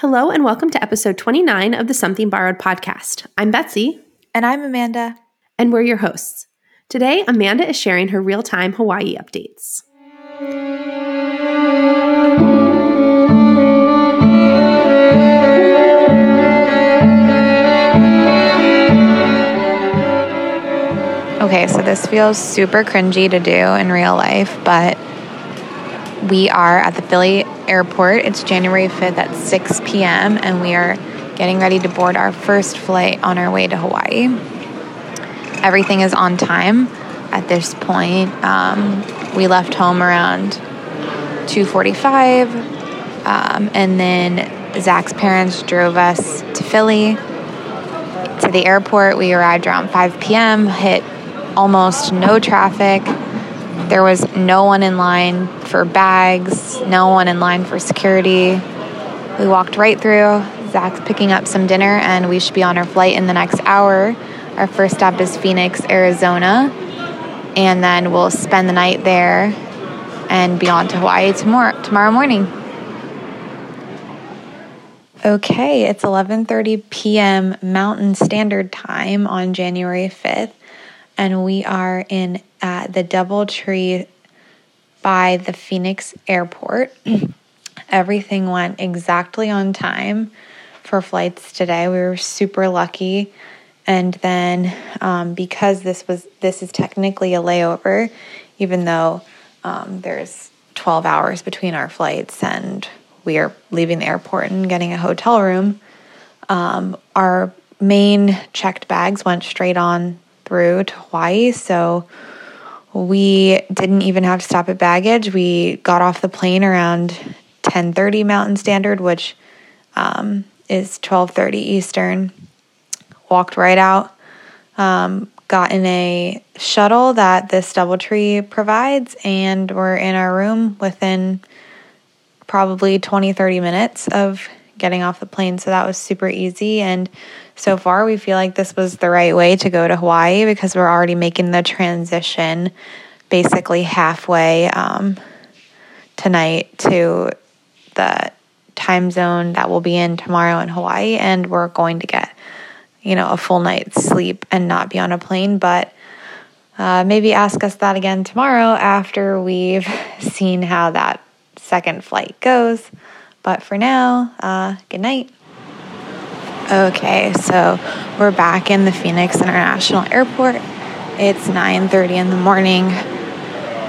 Hello, and welcome to episode 29 of the Something Borrowed podcast. I'm Betsy. And I'm Amanda. And we're your hosts. Today, Amanda is sharing her real time Hawaii updates. Okay, so this feels super cringy to do in real life, but we are at the Philly airport. It's January 5th at 6 p.m., and we are getting ready to board our first flight on our way to Hawaii. Everything is on time at this point. Um, we left home around 2:45, um, and then Zac's parents drove us to Philly to the airport. We arrived around 5 p.m. Hit almost no traffic there was no one in line for bags, no one in line for security. We walked right through. Zac's picking up some dinner, and we should be on our flight in the next hour. Our first stop is Phoenix, Arizona, and then we'll spend the night there and be on to Hawaii tomorrow, tomorrow morning. Okay, it's 11:30 p.m. Mountain Standard Time on January 5th, and we are in at the Doubletree by the Phoenix airport. Everything went exactly on time for flights today. We were super lucky. And then um, because this was this is technically a layover, even though um, there's 12 hours between our flights and we are leaving the airport and getting a hotel room, um, our main checked bags went straight on through to Hawaii. So we didn't even have to stop at baggage. We got off the plane around 10:30 Mountain Standard, which um, is 12:30 Eastern. Walked right out. Um, got in a shuttle that this DoubleTree provides, and we're in our room within probably 20 30 minutes of getting off the plane. So that was super easy. And so far, we feel like this was the right way to go to Hawaii because we're already making the transition basically halfway um, tonight to the time zone that we'll be in tomorrow in Hawaii. And we're going to get, you know, a full night's sleep and not be on a plane. But uh, maybe ask us that again tomorrow after we've seen how that second flight goes. But for now, uh, good night. Okay, so we're back in the Phoenix International Airport. It's 9:30 in the morning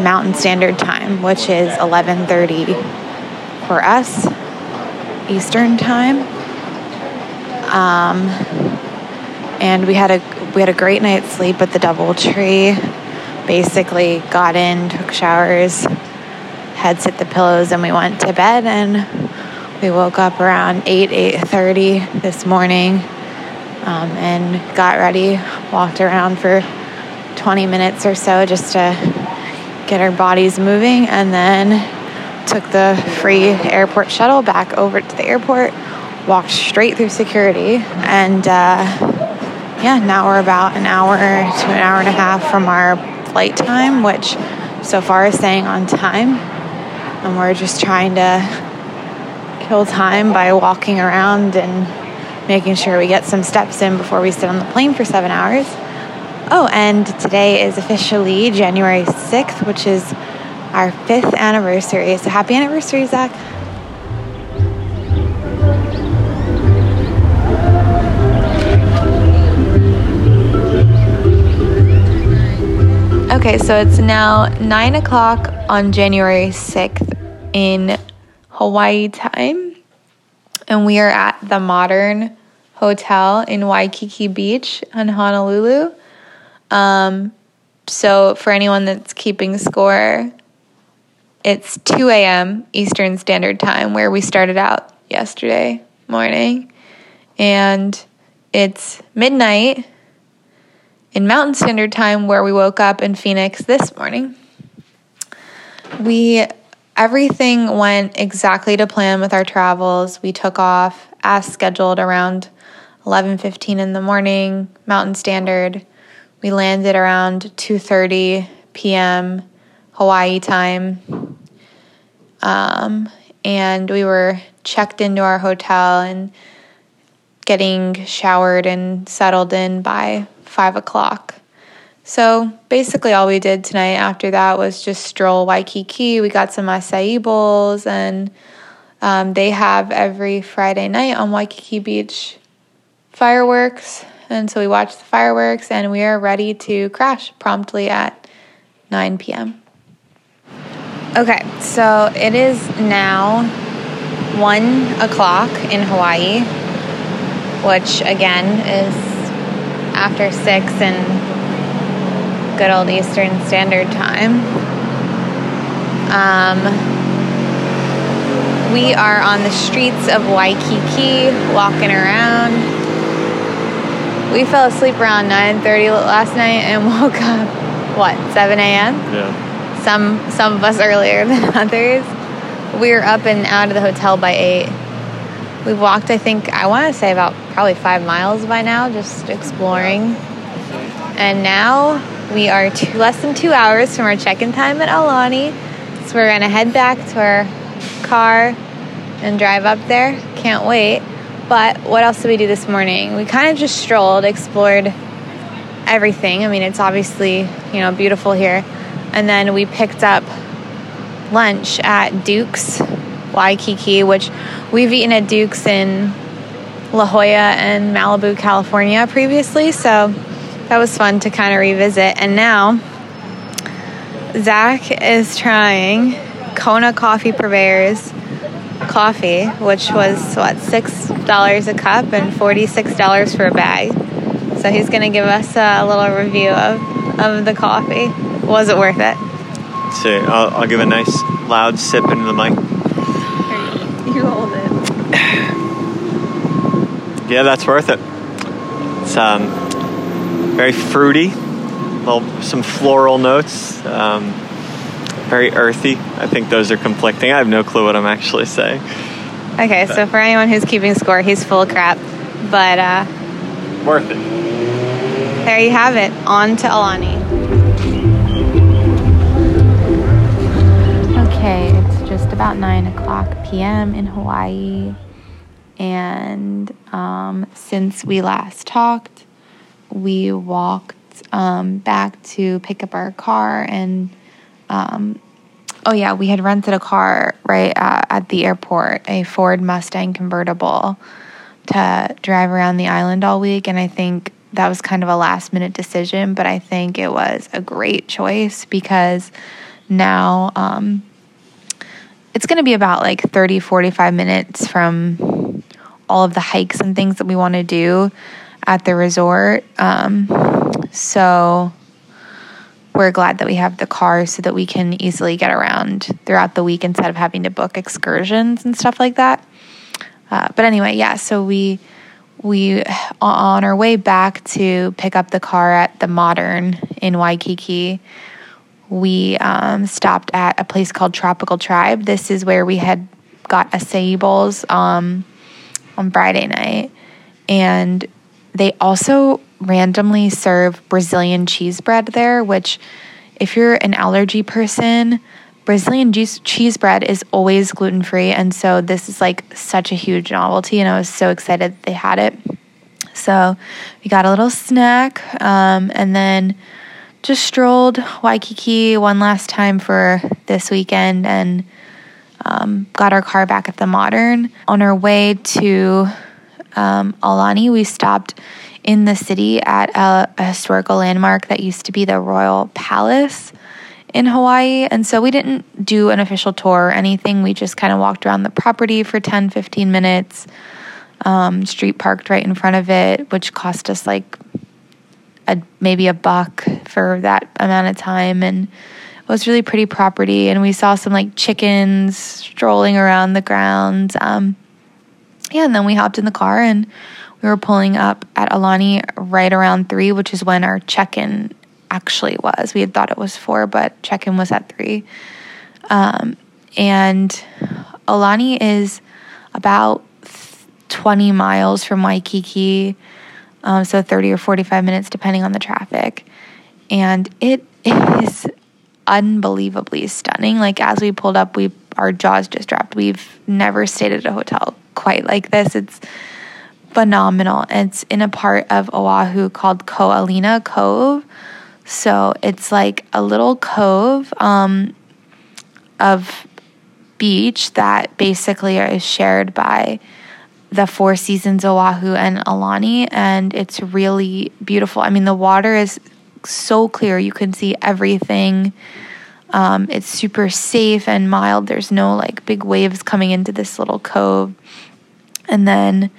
Mountain Standard Time, which is 11:30 for us Eastern Time. Um, and we had a we had a great night's sleep at the DoubleTree. Basically, got in, took showers, heads hit the pillows, and we went to bed and we woke up around 8, 8.30 this morning um, and got ready, walked around for 20 minutes or so just to get our bodies moving, and then took the free airport shuttle back over to the airport, walked straight through security, and uh, yeah, now we're about an hour to an hour and a half from our flight time, which so far is staying on time. And we're just trying to kill time by walking around and making sure we get some steps in before we sit on the plane for seven hours. Oh, and today is officially January 6th, which is our fifth anniversary. So happy anniversary, Zac. Okay, so it's now 9 o'clock on January 6th in Hawaii time. And we are at the Modern Hotel in Waikiki Beach in Honolulu. Um, so, for anyone that's keeping score, it's 2 a.m. Eastern Standard Time where we started out yesterday morning. And it's midnight in Mountain Standard Time where we woke up in Phoenix this morning. We everything went exactly to plan with our travels. We took off as scheduled around 11:15 in the morning Mountain Standard. We landed around 2:30 p.m. Hawaii time. Um, and we were checked into our hotel and getting showered and settled in by five o'clock. So basically, all we did tonight after that was just stroll Waikiki. We got some acai bowls, and um, they have every Friday night on Waikiki Beach fireworks. And so we watched the fireworks, and we are ready to crash promptly at 9 p.m. Okay, so it is now 1 o'clock in Hawaii, which again is after 6 and good old Eastern Standard Time. Um, we are on the streets of Waikiki, walking around. We fell asleep around 9:30 last night and woke up what 7 a.m. Yeah. Some some of us earlier than others. We were up and out of the hotel by eight. We've walked, I think, I want to say about probably five miles by now, just exploring. And now we are two, less than two hours from our check-in time at Aulani, so we're gonna head back to our car and drive up there. Can't wait. But what else did we do this morning? We kind of just strolled, explored everything. I mean, it's obviously, you know, beautiful here. And then we picked up lunch at Duke's Waikiki, which we've eaten at Duke's in La Jolla and Malibu, California previously. So that was fun to kind of revisit. And now Zac is trying Kona Coffee Purveyors coffee, which was what, $6 a cup and $46 for a bag. So he's going to give us a little review of, of the coffee. Was it worth it? Let's see. I'll, I'll give a nice loud sip into the mic. You hold it. Yeah, that's worth it. It's um, very fruity, little, some floral notes, um, very earthy. I think those are conflicting. I have no clue what I'm actually saying. Okay, so for anyone who's keeping score, he's full of crap. But uh, Worth it. there you have it. On to Aulani. Okay, it's just about 9 o'clock p.m. in Hawaii. And um, since we last talked, we walked um, back to pick up our car. And um, oh, yeah, we had rented a car right uh, at the airport, a Ford Mustang convertible to drive around the island all week. And I think that was kind of a last minute decision, but I think it was a great choice because now um, it's going to be about like 30, 45 minutes from all of the hikes and things that we want to do at the resort. Um, so we're glad that we have the car so that we can easily get around throughout the week instead of having to book excursions and stuff like that. Uh, but anyway, yeah, so we we on our way back to pick up the car at the Modern in Waikiki, we um, stopped at a place called Tropical Tribe. This is where we had got acai bowls um, on Friday night, and they also randomly serve Brazilian cheese bread there. Which, if you're an allergy person, Brazilian cheese, bread is always gluten free, and so this is like such a huge novelty, and I was so excited they had it. So we got a little snack, um, and then just strolled Waikiki one last time for this weekend, and um, got our car back at the Modern. On our way to um, Aulani, we stopped in the city at a, a historical landmark that used to be the Royal Palace in Hawaii. And so we didn't do an official tour or anything. We just kind of walked around the property for 10, 15 minutes. Um, street parked right in front of it, which cost us like a, maybe a buck for that amount of time. And it was really pretty property. And we saw some like chickens strolling around the grounds. Um, yeah, and then we hopped in the car and we were pulling up at Aulani right around three, which is when our check in actually was. We had thought it was four, but check in was at three. Um, and Aulani is about 20 miles from Waikiki, um, so 30 or 45 minutes, depending on the traffic. And it is unbelievably stunning. Like, as we pulled up, we our jaws just dropped. We've never stayed at a hotel quite like this. It's phenomenal. It's in a part of Oahu called Ko Olina Cove. So it's like a little cove um, of beach that basically is shared by the Four Seasons Oahu and Aulani, and it's really beautiful. I mean, the water is so clear, you can see everything. Um, it's super safe and mild. There's no like big waves coming into this little cove. And then,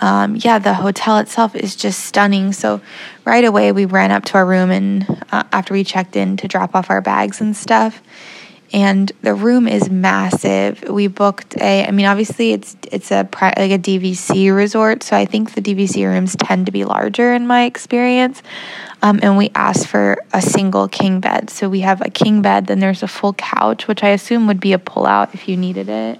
um, yeah, the hotel itself is just stunning. So, right away, we ran up to our room and uh, after we checked in to drop off our bags and stuff and the room is massive. We booked a I mean obviously it's it's a like a DVC resort, so I think the DVC rooms tend to be larger in my experience. Um, and we asked for a single king bed. So we have a king bed, then there's a full couch, which I assume would be a pull out if you needed it.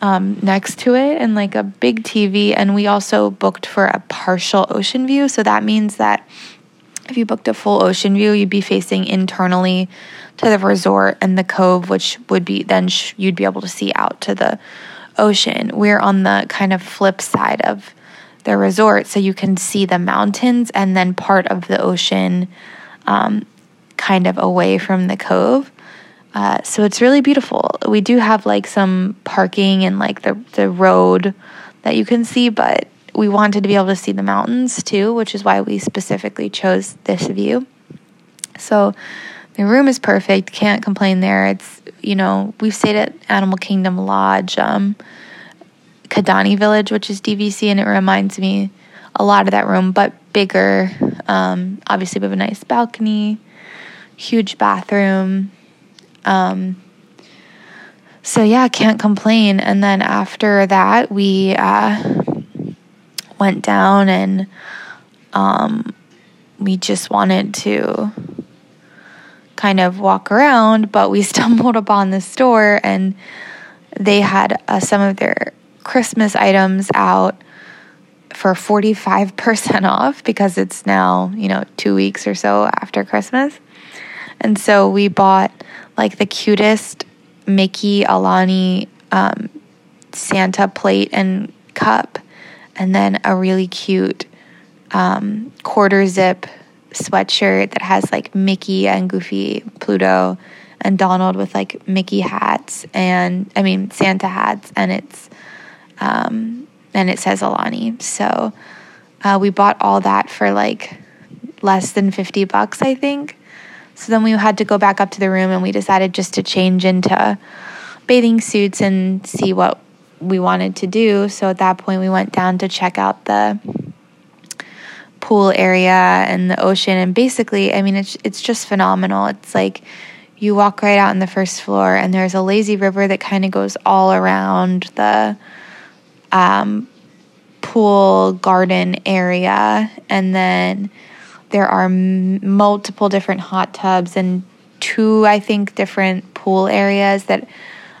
Um, next to it, and like a big TV. And we also booked for a partial ocean view. So that means that if you booked a full ocean view, you'd be facing internally to the resort and the cove, which would be then sh- you'd be able to see out to the ocean. We're on the kind of flip side of the resort, so you can see the mountains and then part of the ocean um, kind of away from the cove. Uh, so it's really beautiful. We do have like some parking and like the, the road that you can see, but we wanted to be able to see the mountains too, which is why we specifically chose this view. So the room is perfect. Can't complain there. It's you know we've stayed at Animal Kingdom Lodge, um, Kidani Village, which is DVC, and it reminds me a lot of that room, but bigger. Um, obviously, we have a nice balcony, huge bathroom. Um, so yeah, can't complain. And then after that, we uh, went down and um, we just wanted to kind of walk around, but we stumbled upon the store and they had uh, some of their Christmas items out for 45% off because it's now, you know, two weeks or so after Christmas. And so we bought like the cutest Mickey Aulani um, Santa plate and cup, and then a really cute um, quarter zip sweatshirt that has like Mickey and Goofy, Pluto, and Donald with like Mickey hats and I mean Santa hats, and it's um, and it says Aulani. So uh, we bought all that for like less than fifty bucks, I think. So then we had to go back up to the room, and we decided just to change into bathing suits and see what we wanted to do. So at that point, we went down to check out the pool area and the ocean and basically I mean it's it's just phenomenal. It's like you walk right out on the first floor and there's a lazy river that kind of goes all around the um, pool garden area and then there are m- multiple different hot tubs and two I think different pool areas that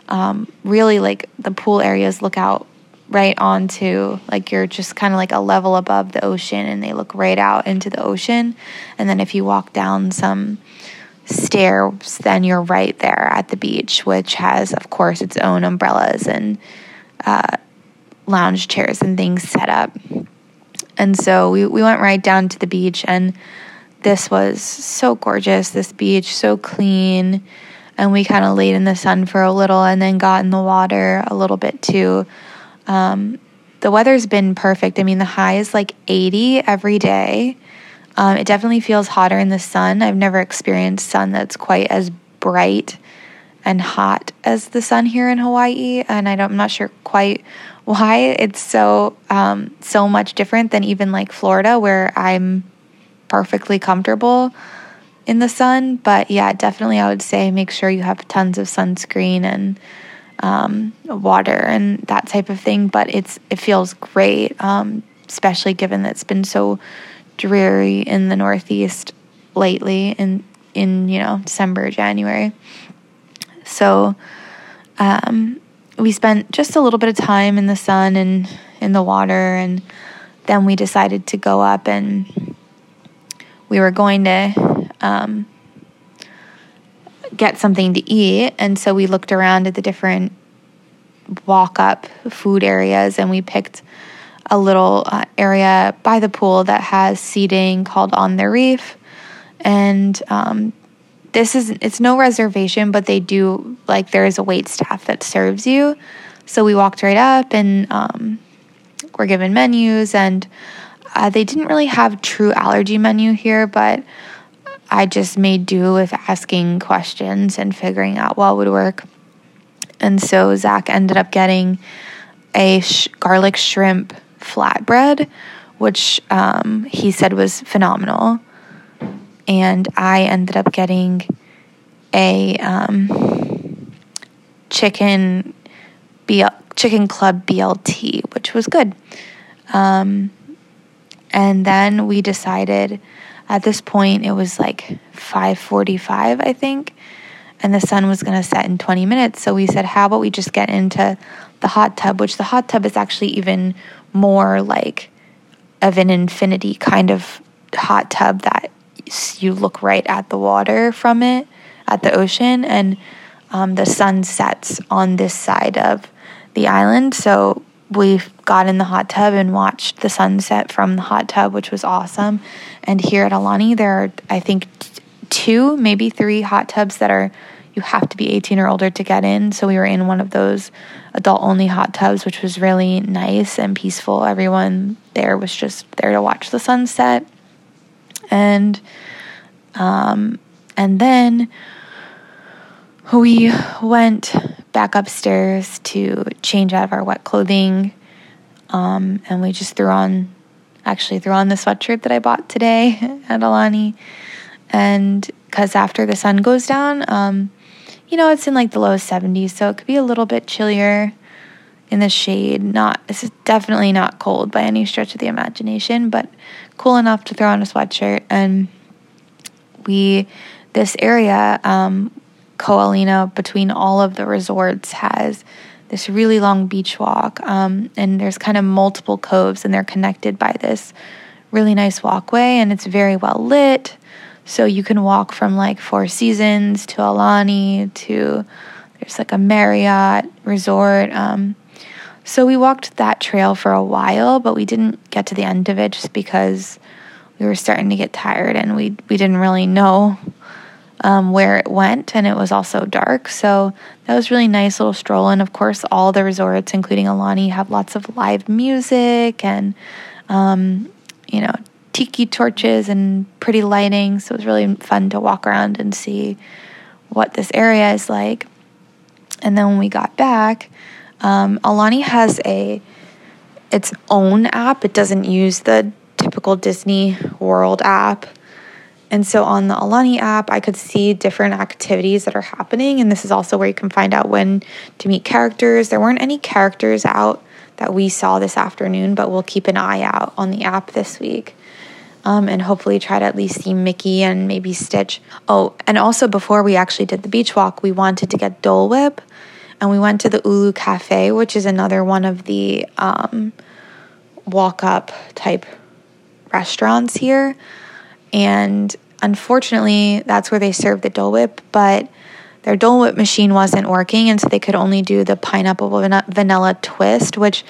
um, really like the pool areas look out right onto like you're just kind of like a level above the ocean and they look right out into the ocean. And then if you walk down some stairs then you're right there at the beach which has of course its own umbrellas and uh, lounge chairs and things set up and so we, we went right down to the beach and this was so gorgeous this beach so clean and we kind of laid in the sun for a little and then got in the water a little bit too um, the weather's been perfect. I mean, the high is like 80 every day. Um, it definitely feels hotter in the sun. I've never experienced sun that's quite as bright and hot as the sun here in Hawaii, and I am not sure quite why it's so um, so much different than even like Florida, where I'm perfectly comfortable in the sun. But yeah, definitely, I would say make sure you have tons of sunscreen and um, water and that type of thing. But it's it feels great, um, especially given that it's been so dreary in the Northeast lately in in you know December, January. So um, we spent just a little bit of time in the sun and in the water, and then we decided to go up and we were going to um, get something to eat. And so we looked around at the different walk up food areas and we picked a little uh, area by the pool that has seating called On the Reef. And um, this is, it's no reservation, but they do, like, there is a wait staff that serves you. So we walked right up and um, were given menus and uh, they didn't really have true allergy menu here, but I just made do with asking questions and figuring out what would work. And so Zac ended up getting a sh- garlic shrimp flatbread, which um, he said was phenomenal. And I ended up getting a um, chicken B- chicken club BLT, which was good. Um, and then we decided at this point it was like 5:45, I think and the sun was going to set in 20 minutes. So we said, how about we just get into the hot tub, which the hot tub is actually even more like of an infinity kind of hot tub that you look right at the water from it, at the ocean, and um, the sun sets on this side of the island. So we got in the hot tub and watched the sunset from the hot tub, which was awesome. And here at Aulani, there are, I think, two, maybe three hot tubs that are you have to be 18 or older to get in. So we were in one of those adult only hot tubs, which was really nice and peaceful. Everyone there was just there to watch the sunset. And um, and then we went back upstairs to change out of our wet clothing. Um, and we just threw on actually threw on the sweatshirt that I bought today at Aulani, and because after the sun goes down, um, you know, it's in like the low 70s, so it could be a little bit chillier in the shade. Not, it's definitely not cold by any stretch of the imagination, but cool enough to throw on a sweatshirt. And we, this area, um, Ko-Olina, between all of the resorts, has this really long beach walk. Um, and there's kind of multiple coves, and they're connected by this really nice walkway, and it's very well lit. So you can walk from like Four Seasons to Aulani to there's like a Marriott resort. Um, so we walked that trail for a while, but we didn't get to the end of it just because we were starting to get tired and we we didn't really know um, where it went, and it was also dark. So that was really nice little stroll. And of course, all the resorts, including Aulani, have lots of live music and um, you know tiki torches and pretty lighting. So it was really fun to walk around and see what this area is like. And then when we got back, um, Aulani has a its own app. It doesn't use the typical Disney World app. And so on the Aulani app, I could see different activities that are happening. And this is also where you can find out when to meet characters. There weren't any characters out that we saw this afternoon, but we'll keep an eye out on the app this week um, and hopefully try to at least see Mickey and maybe Stitch. Oh, and also before we actually did the beach walk, we wanted to get Dole Whip, and we went to the Ulu Cafe, which is another one of the um, walk up type restaurants here. And unfortunately, that's where they serve the Dole Whip, but their Dole Whip machine wasn't working, and so they could only do the pineapple vanilla twist, which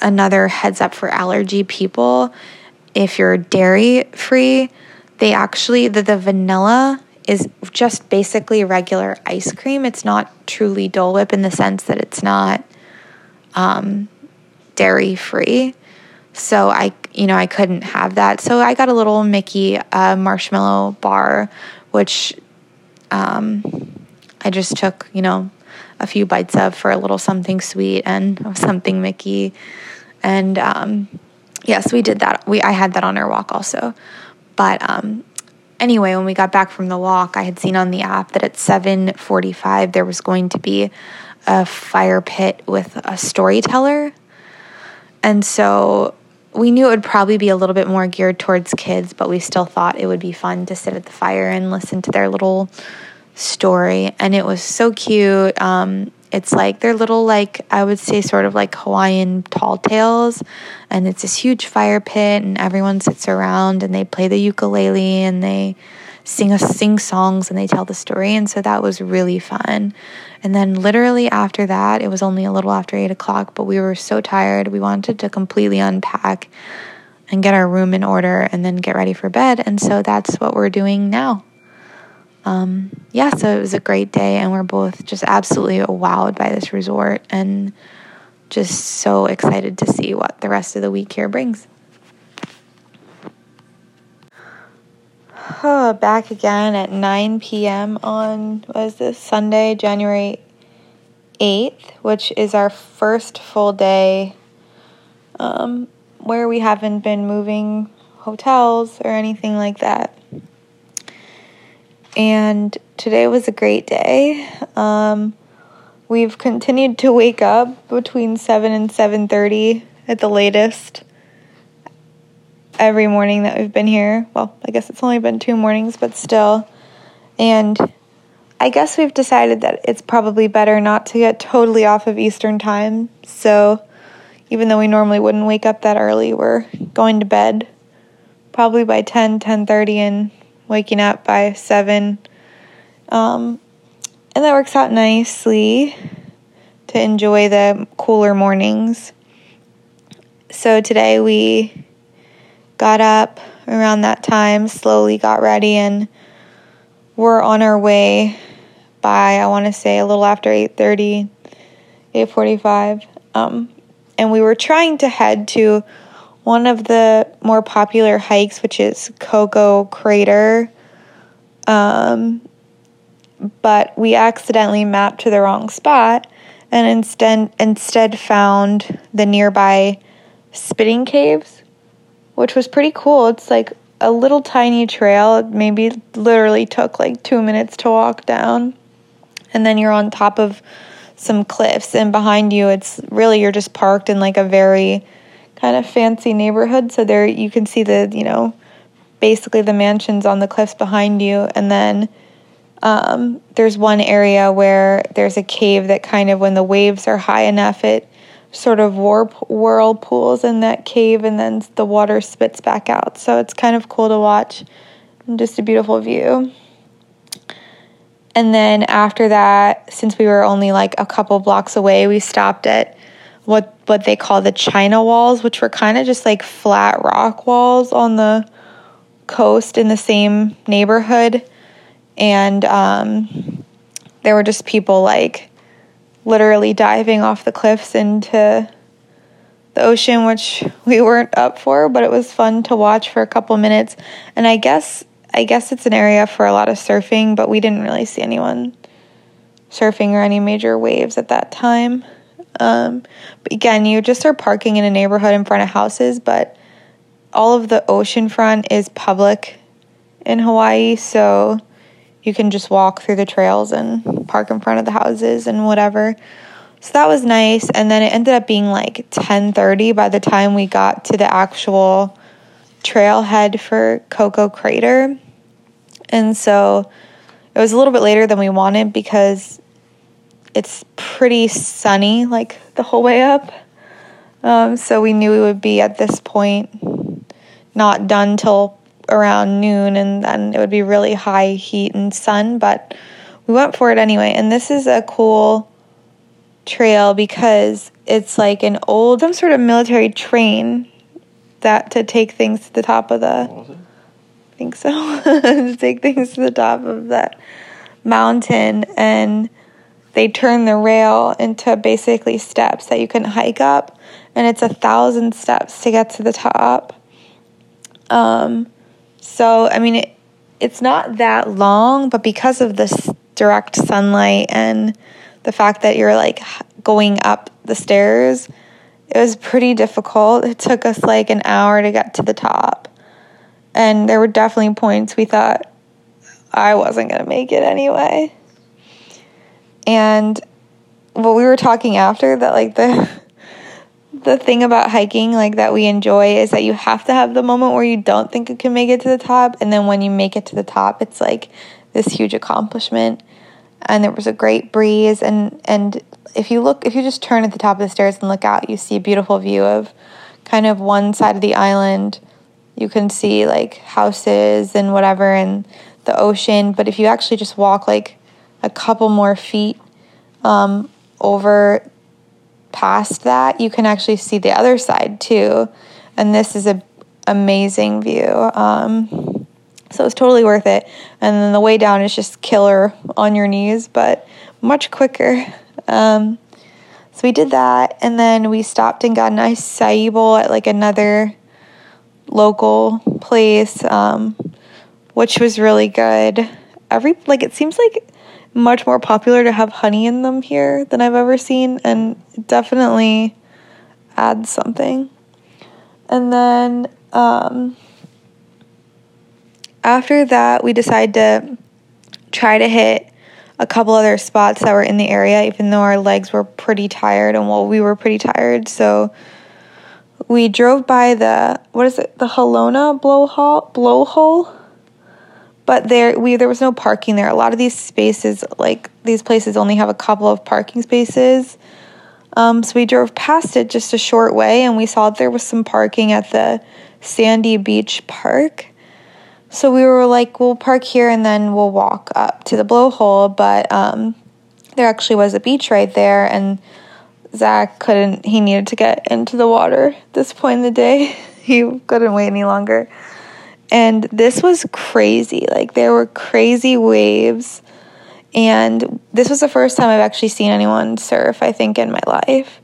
another heads up for allergy people if you're dairy free, they actually, the, the vanilla is just basically regular ice cream. It's not truly Dole Whip in the sense that it's not um, dairy free. So I, you know, I couldn't have that. So I got a little Mickey uh, marshmallow bar, which um, I just took, you know, a few bites of for a little something sweet and something Mickey. And um, yes, we did that. We I had that on our walk also. But um, anyway, when we got back from the walk, I had seen on the app that at 7:45 there was going to be a fire pit with a storyteller. And so we knew it would probably be a little bit more geared towards kids, but we still thought it would be fun to sit at the fire and listen to their little story. And it was so cute. Um, it's like they're little, like I would say, sort of like Hawaiian tall tales, and it's this huge fire pit, and everyone sits around and they play the ukulele and they sing us sing songs and they tell the story. And so that was really fun. And then literally after that, it was only a little after eight o'clock, but we were so tired. We wanted to completely unpack and get our room in order and then get ready for bed. And so that's what we're doing now. Um, yeah, so it was a great day, and we're both just absolutely wowed by this resort and just so excited to see what the rest of the week here brings. Oh, back again at 9 p.m. on, what is this, Sunday, January 8th, which is our first full day um, where we haven't been moving hotels or anything like that. And today was a great day. Um, we've continued to wake up between 7 and 7:30 at the latest every morning that we've been here. Well, I guess it's only been two mornings, but still. And I guess we've decided that it's probably better not to get totally off of Eastern time. So even though we normally wouldn't wake up that early, we're going to bed probably by 10, 10.30 and waking up by 7. Um, and that works out nicely to enjoy the cooler mornings. So today we got up around that time, slowly got ready, and we're on our way by I want to say a little after 8:30, 8:45. Um, and we were trying to head to one of the more popular hikes, which is Koko Crater. Um, but we accidentally mapped to the wrong spot and instead instead found the nearby spitting caves which was pretty cool. It's like a little tiny trail. It maybe literally took like two minutes to walk down. And then you're on top of some cliffs, and behind you, it's really you're just parked in like a very kind of fancy neighborhood. So there you can see the, you know, basically the mansions on the cliffs behind you. And then um, there's one area where there's a cave that kind of, when the waves are high enough, it sort of warp whirlpools in that cave and then the water spits back out. So it's kind of cool to watch. And just a beautiful view. And then after that, since we were only like a couple blocks away, we stopped at what what they call the China walls, which were kind of just like flat rock walls on the coast in the same neighborhood. And um, there were just people like literally diving off the cliffs into the ocean, which we weren't up for, but it was fun to watch for a couple minutes. And I guess I guess it's an area for a lot of surfing, but we didn't really see anyone surfing or any major waves at that time. Um, again, you just are parking in a neighborhood in front of houses, but all of the ocean front is public in Hawaii, so you can just walk through the trails and park in front of the houses and whatever. So that was nice and then it ended up being like 10:30 by the time we got to the actual trailhead for Koko Crater. And so it was a little bit later than we wanted because it's pretty sunny like the whole way up. Um, so we knew we would be at this point not done till around noon and then it would be really high heat and sun, but we went for it anyway. And this is a cool trail because it's like an old, some sort of military train that to take things to the top of the. I think so. to take things to the top of that mountain and they turn the rail into basically steps that you can hike up and it's a thousand steps to get to the top um, so, I mean, it, it's not that long, but because of this direct sunlight and the fact that you're like going up the stairs, it was pretty difficult. It took us like an hour to get to the top. And there were definitely points we thought I wasn't going to make it anyway. And what we were talking after that like the the thing about hiking like that we enjoy is that you have to have the moment where you don't think you can make it to the top. And then when you make it to the top it's like this huge accomplishment. And there was a great breeze. And and if you look if you just turn at the top of the stairs and look out you see a beautiful view of kind of one side of the island. You can see like houses and whatever and the ocean, but if you actually just walk like a couple more feet um, over past that, you can actually see the other side too. And this is an amazing view. Um, so it's totally worth it. And then the way down is just killer on your knees, but much quicker. Um, so we did that, and then we stopped and got a nice acai bowl at like another local place, um, which was really good. Every like it seems like much more popular to have honey in them here than I've ever seen, and definitely adds something. And then um, after that, we decided to try to hit a couple other spots that were in the area, even though our legs were pretty tired and well, we were pretty tired. So we drove by the what is it, the Halona blowhole blowhole. But there we there was no parking there. A lot of these spaces, like these places only have a couple of parking spaces. Um, so we drove past it just a short way and we saw there was some parking at the Sandy Beach Park. So we were like, we'll park here and then we'll walk up to the blowhole. But um, there actually was a beach right there, and Zac couldn't, he needed to get into the water at this point in the day. he couldn't wait any longer. And this was crazy. Like, there were crazy waves. And this was the first time I've actually seen anyone surf, I think, in my life,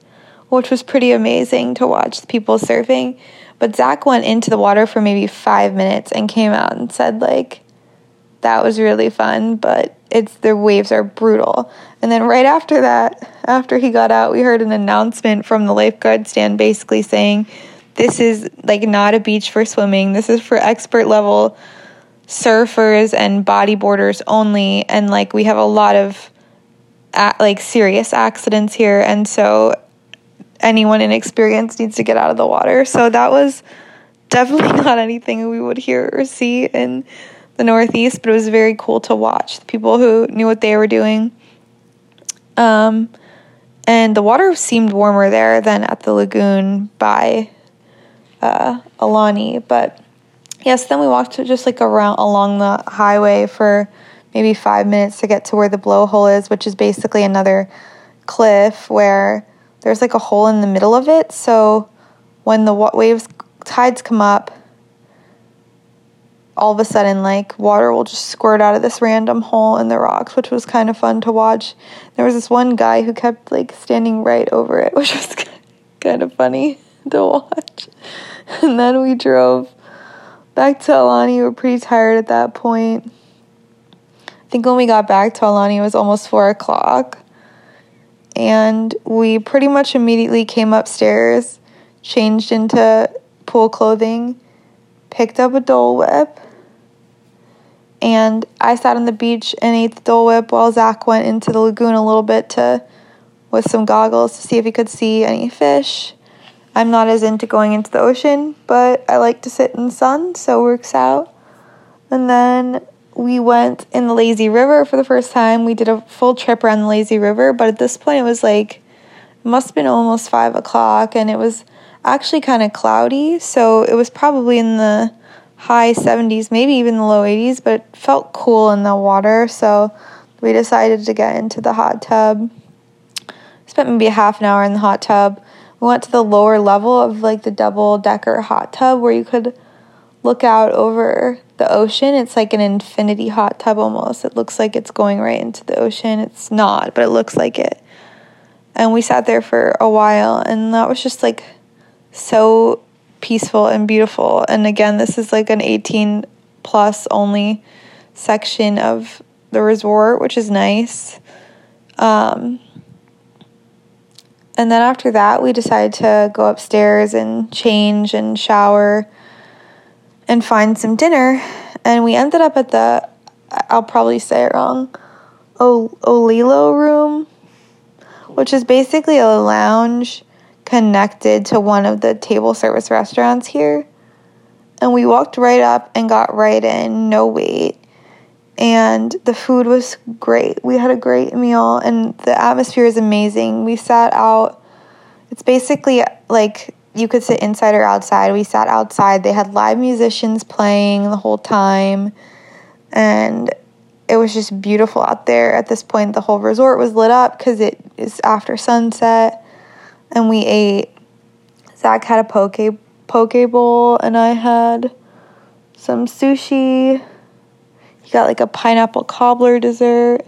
which was pretty amazing to watch people surfing. But Zac went into the water for maybe five minutes and came out and said, like, that was really fun, but it's the waves are brutal. And then right after that, after he got out, we heard an announcement from the lifeguard stand basically saying, this is like not a beach for swimming. This is for expert level surfers and bodyboarders only. And like we have a lot of like serious accidents here. And so anyone inexperienced needs to get out of the water. So that was definitely not anything we would hear or see in the Northeast, but it was very cool to watch the people who knew what they were doing. Um, and the water seemed warmer there than at the lagoon by uh, Aulani. But yes, then we walked just like around along the highway for maybe five minutes to get to where the blowhole is, which is basically another cliff where there's like a hole in the middle of it. So when the waves, tides come up, all of a sudden, like water will just squirt out of this random hole in the rocks, which was kind of fun to watch. There was this one guy who kept like standing right over it, which was kind of funny to watch. And then we drove back to Aulani. We were pretty tired at that point. I think when we got back to Aulani, it was almost four o'clock and we pretty much immediately came upstairs, changed into pool clothing, picked up a Dole Whip, and I sat on the beach and ate the Dole Whip while Zac went into the lagoon a little bit to with some goggles to see if he could see any fish. I'm not as into going into the ocean, but I like to sit in the sun, so it works out. And then we went in the lazy river for the first time. We did a full trip around the lazy river, but at this point it was like it must have been almost five o'clock and it was actually kind of cloudy, so it was probably in the high 70s, maybe even the low 80s, but it felt cool in the water, so we decided to get into the hot tub. Spent maybe a half an hour in the hot tub. We went to the lower level of like the double decker hot tub where you could look out over the ocean. It's like an infinity hot tub almost. It looks like it's going right into the ocean. It's not, but it looks like it. And we sat there for a while, and that was just like so peaceful and beautiful. And again, this is like an 18 plus only section of the resort, which is nice. Um, and then after that, we decided to go upstairs and change and shower and find some dinner. And we ended up at the, I'll probably say it wrong, o- Olilo room, which is basically a lounge connected to one of the table service restaurants here. And we walked right up and got right in, no wait. And the food was great. We had a great meal, and the atmosphere is amazing. We sat out, it's basically like you could sit inside or outside. We sat outside. They had live musicians playing the whole time. and it was just beautiful out there. At this point, the whole resort was lit up because it is after sunset, and we ate. Zac had a poke poke bowl, and I had some sushi. Got like a pineapple cobbler dessert,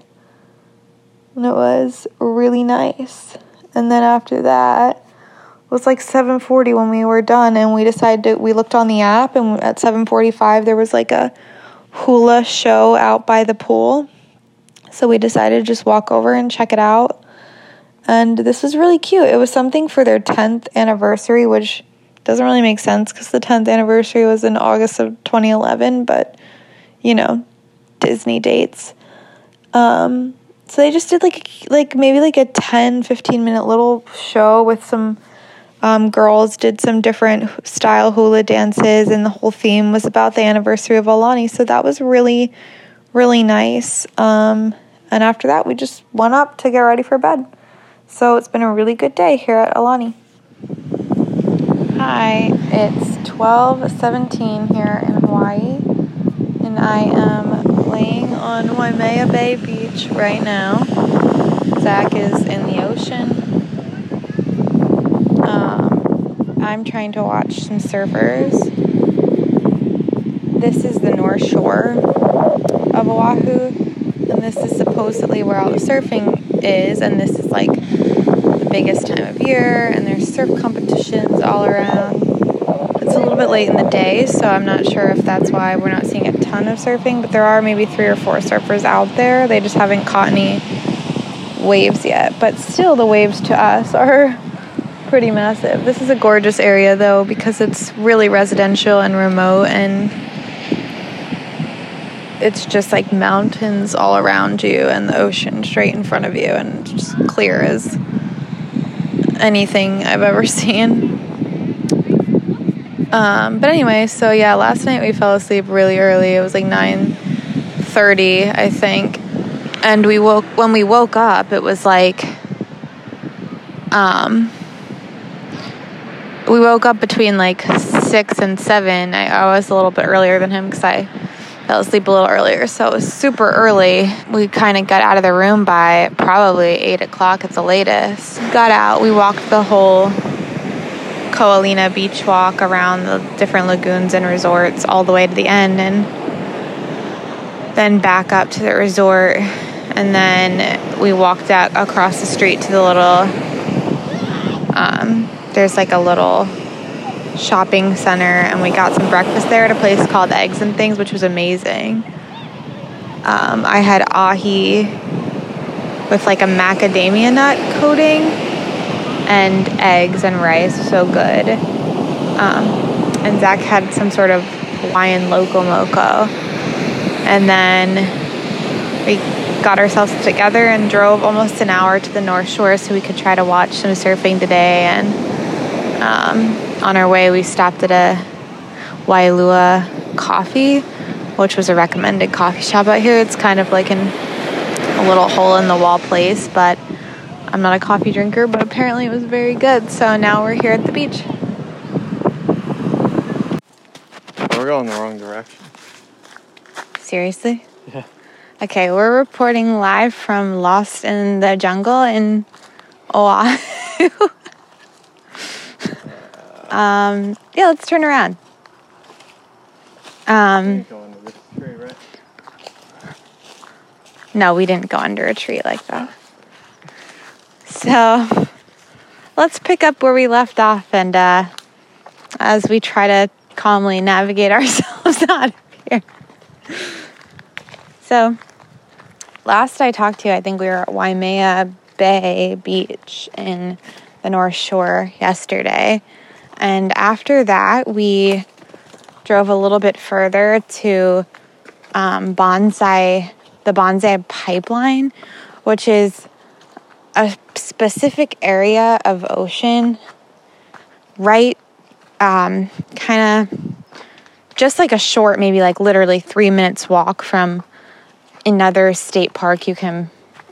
and it was really nice. And then after that, it was like 7:40 when we were done, and we decided to. We looked on the app, and at 7:45 there was like a hula show out by the pool. So we decided to just walk over and check it out. And this was really cute. It was something for their 10th anniversary, which doesn't really make sense because the 10th anniversary was in August of 2011, but you know, Disney dates. Um, so they just did like like maybe like a 10 15 minute little show with some um, girls did some different style hula dances, and the whole theme was about the anniversary of Aulani. So that was really, really nice. Um, and after that, we just went up to get ready for bed. So it's been a really good day here at Aulani. Hi, it's 12:17 here in Hawaii, and I am laying on Waimea Bay Beach right now. Zac is in the ocean um, I'm trying to watch some surfers. This is the North Shore of Oahu, and this is supposedly where all the surfing is, and this is like the biggest time of year, and there's surf competitions all around. It's a little bit late in the day, so I'm not sure if that's why we're not seeing a ton of surfing, but there are maybe three or four surfers out there. They just haven't caught any waves yet, but still, the waves to us are pretty massive. This is a gorgeous area though because it's really residential and remote and it's just like mountains all around you and the ocean straight in front of you and just clear as anything I've ever seen. Um, but anyway, so yeah, last night we fell asleep really early. It was like 9:30, I think. And we woke when we woke up, it was like um we woke up between like six and seven. I, I was a little bit earlier than him because I fell asleep a little earlier. So it was super early. We kind of got out of the room by probably eight o'clock at the latest. Got out. We walked the whole Ko Olina beach walk around the different lagoons and resorts all the way to the end and then back up to the resort. And then we walked out across the street to the little um, there's like a little shopping center and we got some breakfast there at a place called Eggs and Things, which was amazing. Um, I had ahi with like a macadamia nut coating and eggs and rice, so good. Um, and Zac had some sort of Hawaiian loco moco. And then we got ourselves together and drove almost an hour to the North Shore so we could try to watch some surfing today and um, on our way, we stopped at a Waialua coffee, which was a recommended coffee shop out here. It's kind of like a little hole in the wall place, but I'm not a coffee drinker, but apparently it was very good. So now we're here at the beach. We're going the wrong direction. Seriously? Yeah. Okay, we're reporting live from Lost in the Jungle in Oahu. Um, yeah, let's turn around. Um, no, we didn't go under a tree like that. So let's pick up where we left off and uh, as we try to calmly navigate ourselves out of here. So last I talked to you, I think we were at Waimea Bay Beach in the North Shore yesterday. And after that, we drove a little bit further to um, Banzai, the Banzai Pipeline, which is a specific area of ocean right um, kind of just like a short, maybe like literally three minutes walk from another state park you can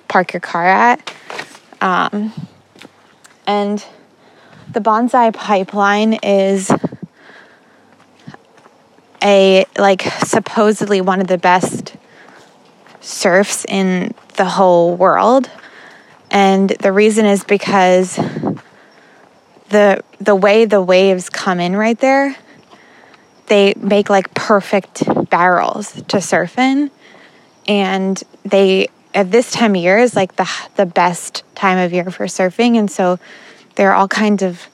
park your car at. Um, and the Banzai pipeline is a like supposedly one of the best surfs in the whole world. And the reason is because the the way the waves come in right there, they make like perfect barrels to surf in. And they at this time of year is like the the best time of year for surfing and so there are all kinds of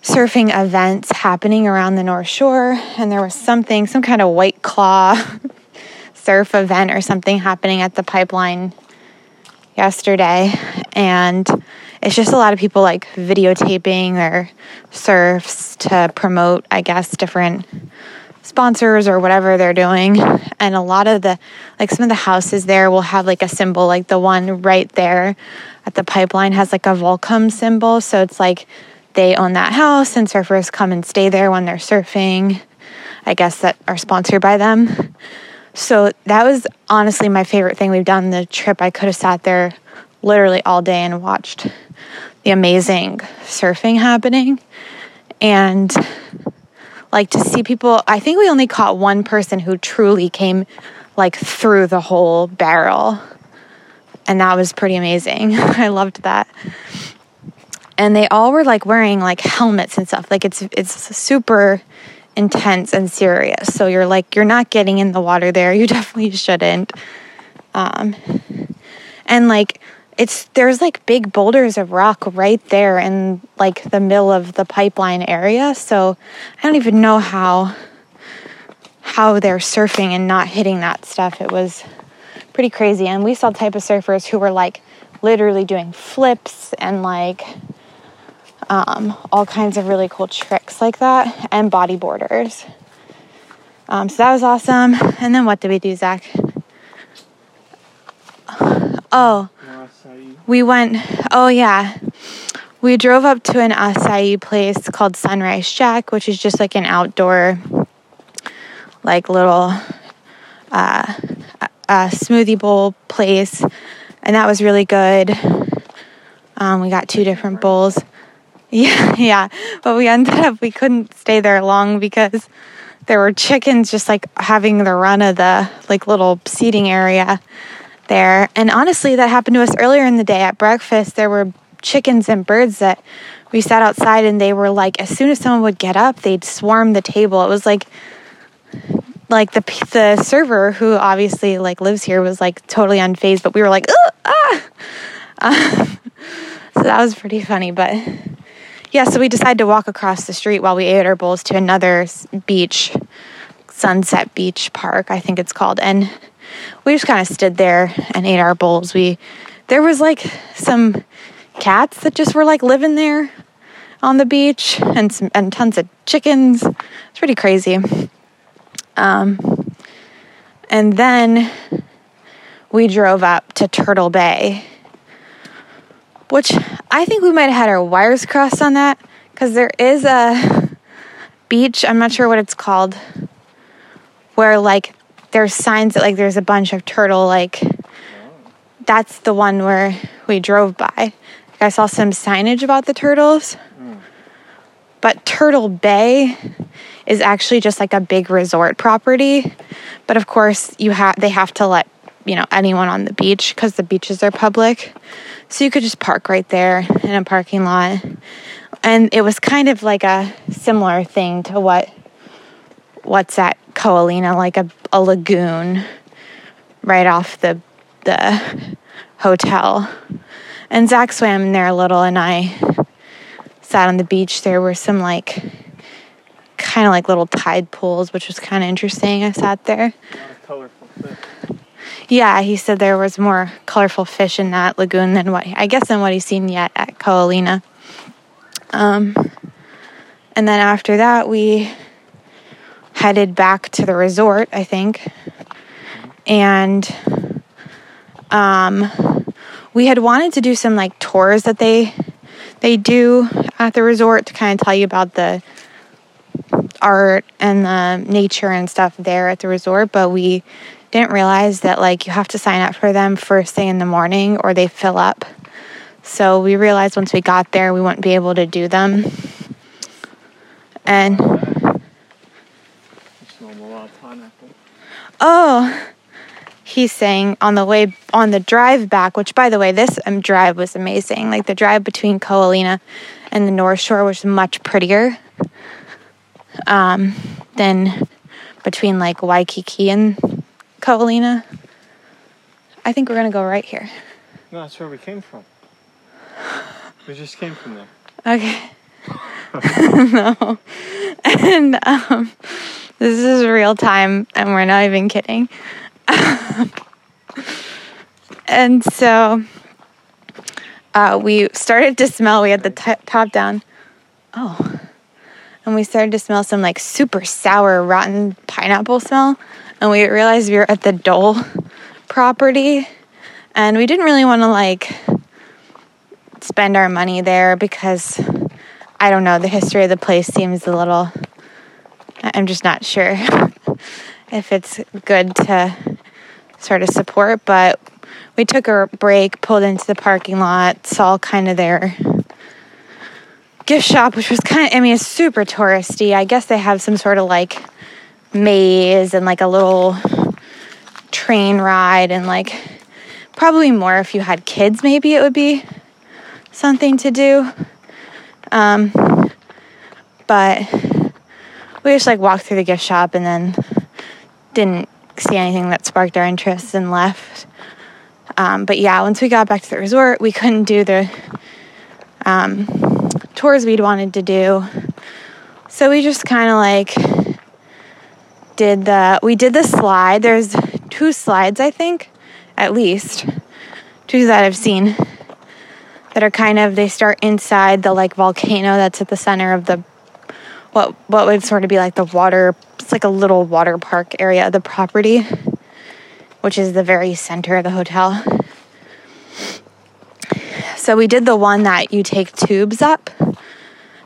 surfing events happening around the North Shore and there was something some kind of white claw surf event or something happening at the pipeline yesterday and it's just a lot of people like videotaping their surfs to promote I guess different sponsors or whatever they're doing. And a lot of the, like some of the houses there will have like a symbol, like the one right there at the pipeline has like a Volcom symbol. So it's like they own that house and surfers come and stay there when they're surfing, I guess that are sponsored by them. So that was honestly my favorite thing we've done the trip. I could have sat there literally all day and watched the amazing surfing happening. And like to see people i think we only caught one person who truly came like through the whole barrel and that was pretty amazing i loved that and they all were like wearing like helmets and stuff like it's it's super intense and serious. So you're like you're not getting in the water there. You definitely shouldn't. Um and like it's there's like big boulders of rock right there in like the middle of the pipeline area. So i don't even know how how they're surfing and not hitting that stuff. It was pretty crazy. And we saw type of surfers who were like literally doing flips and like um, all kinds of really cool tricks like that and bodyboarders. Um, so that was awesome. And then what did we do zac? Oh we went, oh yeah, we drove up to an acai place called Sunrise Shack, which is just like an outdoor, like little uh, smoothie bowl place, and that was really good. Um, we got two different bowls. Yeah, yeah, but we ended up we couldn't stay there long because there were chickens just like having the run of the like little seating area there. And honestly, that happened to us earlier in the day at breakfast. There were chickens and birds that we sat outside and they were like as soon as someone would get up, they'd swarm the table. It was like like the the server who obviously like lives here was like totally unfazed, but we were like, ah. Uh, so that was pretty funny, but yeah, so we decided to walk across the street while we ate our bowls to another beach, Sunset Beach Park, I think it's called. And we just kind of stood there and ate our bowls. We there was like some cats that just were like living there on the beach and some, and tons of chickens. It's pretty crazy. Um, and then we drove up to Turtle Bay, which I think we might have had our wires crossed on that because there is a beach, I'm not sure what it's called, where like there's signs that like there's a bunch of turtle like that's the one where we drove by. Like, I saw some signage about the turtles. But Turtle Bay is actually just like a big resort property. But of course, you have they have to let, you know, anyone on the beach cuz the beaches are public. So you could just park right there in a parking lot. And it was kind of like a similar thing to what what's at Ko Olina, like a, a lagoon right off the the hotel. And Zac swam in there a little, and I sat on the beach. There were some like kind of like little tide pools, which was kind of interesting. I sat there. Yeah, he said there was more colorful fish in that lagoon than what I guess than what he's seen yet at Ko Olina. Um, and then after that, we headed back to the resort, I think. And um, we had wanted to do some like tours that they they do at the resort to kind of tell you about the art and the nature and stuff there at the resort, but we didn't realize that like you have to sign up for them first thing in the morning or they fill up. So we realized once we got there we wouldn't be able to do them. And Oh, he's saying on the way on the drive back, which by the way, this um, drive was amazing. Like the drive between Ko Olina and the North Shore was much prettier um, than between like Waikiki and Olina. I think we're gonna go right here. No, that's where we came from. We just came from there. Okay. no. And um, this is real time, and we're not even kidding. and so uh, we started to smell, we had the t- top down. Oh. And we started to smell some like super sour, rotten pineapple smell. And we realized we were at the Dole property. And we didn't really want to like spend our money there because I don't know, the history of the place seems a little, I'm just not sure if it's good to sort of support, but we took a break, pulled into the parking lot, saw kind of their gift shop, which was kind of, I mean, it's super touristy. I guess they have some sort of like maze and like a little train ride and like probably more if you had kids, maybe it would be something to do. Um, but we just like walked through the gift shop and then didn't see anything that sparked our interest and left. Um, but yeah, once we got back to the resort, we couldn't do the um, tours we'd wanted to do. So we just kind of like did the we did the slide. There's two slides, I think, at least two that I've seen that are kind of they start inside the like volcano that's at the center of the what what would sort of be like the water it's like a little water park area of the property which is the very center of the hotel. So we did the one that you take tubes up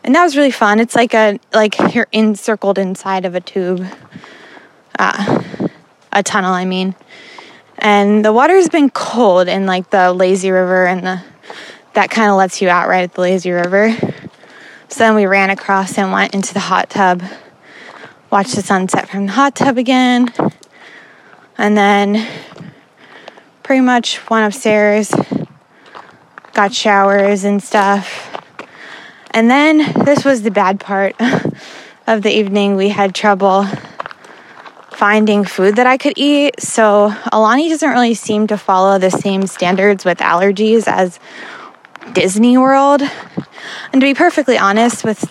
and that was really fun. It's like a like you're encircled inside of a tube uh, a tunnel i mean and the water's been cold in like the lazy river and the that kind of lets you out right at the lazy river. So then we ran across and went into the hot tub, watched the sunset from the hot tub again, and then pretty much went upstairs, got showers and stuff. And then this was the bad part of the evening. We had trouble finding food that I could eat. So Aulani doesn't really seem to follow the same standards with allergies as Disney World. And to be perfectly honest with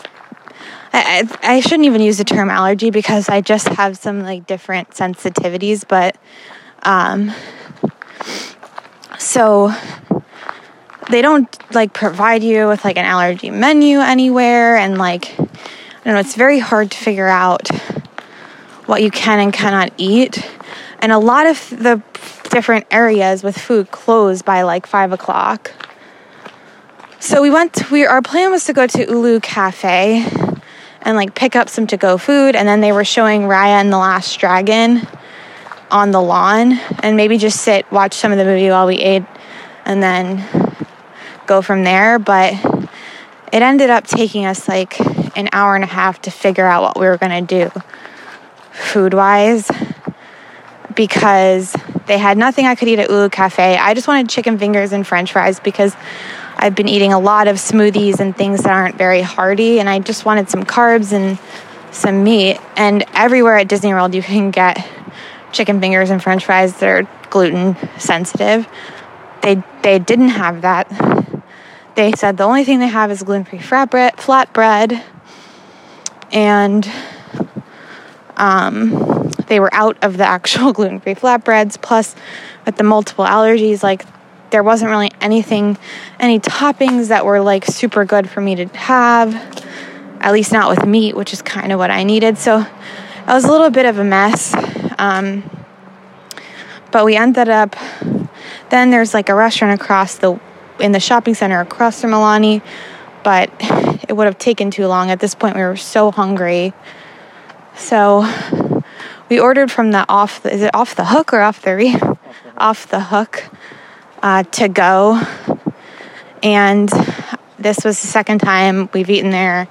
I, I, shouldn't even use the term allergy because I just have some like different sensitivities, but um, so they don't like provide you with like an allergy menu anywhere, and like I don't know, it's very hard to figure out what you can and cannot eat, and a lot of the different areas with food close by like five o'clock. So we went. To, we our plan was to go to Ulu Cafe and like pick up some to go food, and then they were showing Raya and the Last Dragon on the lawn, and maybe just sit watch some of the movie while we ate, and then go from there. But it ended up taking us like an hour and a half to figure out what we were gonna do food wise because they had nothing I could eat at Ulu Cafe. I just wanted chicken fingers and french fries because I've been eating a lot of smoothies and things that aren't very hearty, and I just wanted some carbs and some meat. And everywhere at Disney World, you can get chicken fingers and french fries that are gluten sensitive. They, they didn't have that. They said the only thing they have is gluten free flatbread, and um, they were out of the actual gluten free flatbreads. Plus, with the multiple allergies, like there wasn't really anything, any toppings that were like super good for me to have, at least not with meat, which is kind of what I needed. So it was a little bit of a mess. Um, but we ended up, then there's like a restaurant across the, in the shopping center across from Aulani, but it would have taken too long. At this point, we were so hungry. So we ordered from the off, the, is it off the hook or off the re? Off the hook uh, to go. And this was the second time we've eaten there.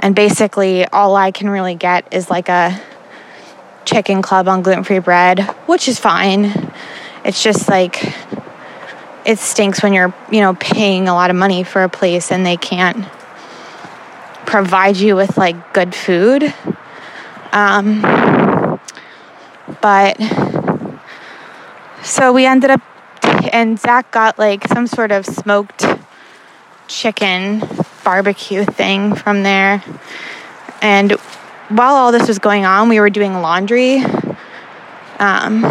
And basically, all I can really get is like a chicken club on gluten free bread, which is fine. it's just like it stinks when you're, you know, paying a lot of money for a place and they can't provide you with like good food. Um, but so we ended up, and Zac got like some sort of smoked chicken barbecue thing from there. And while all this was going on, we were doing laundry um,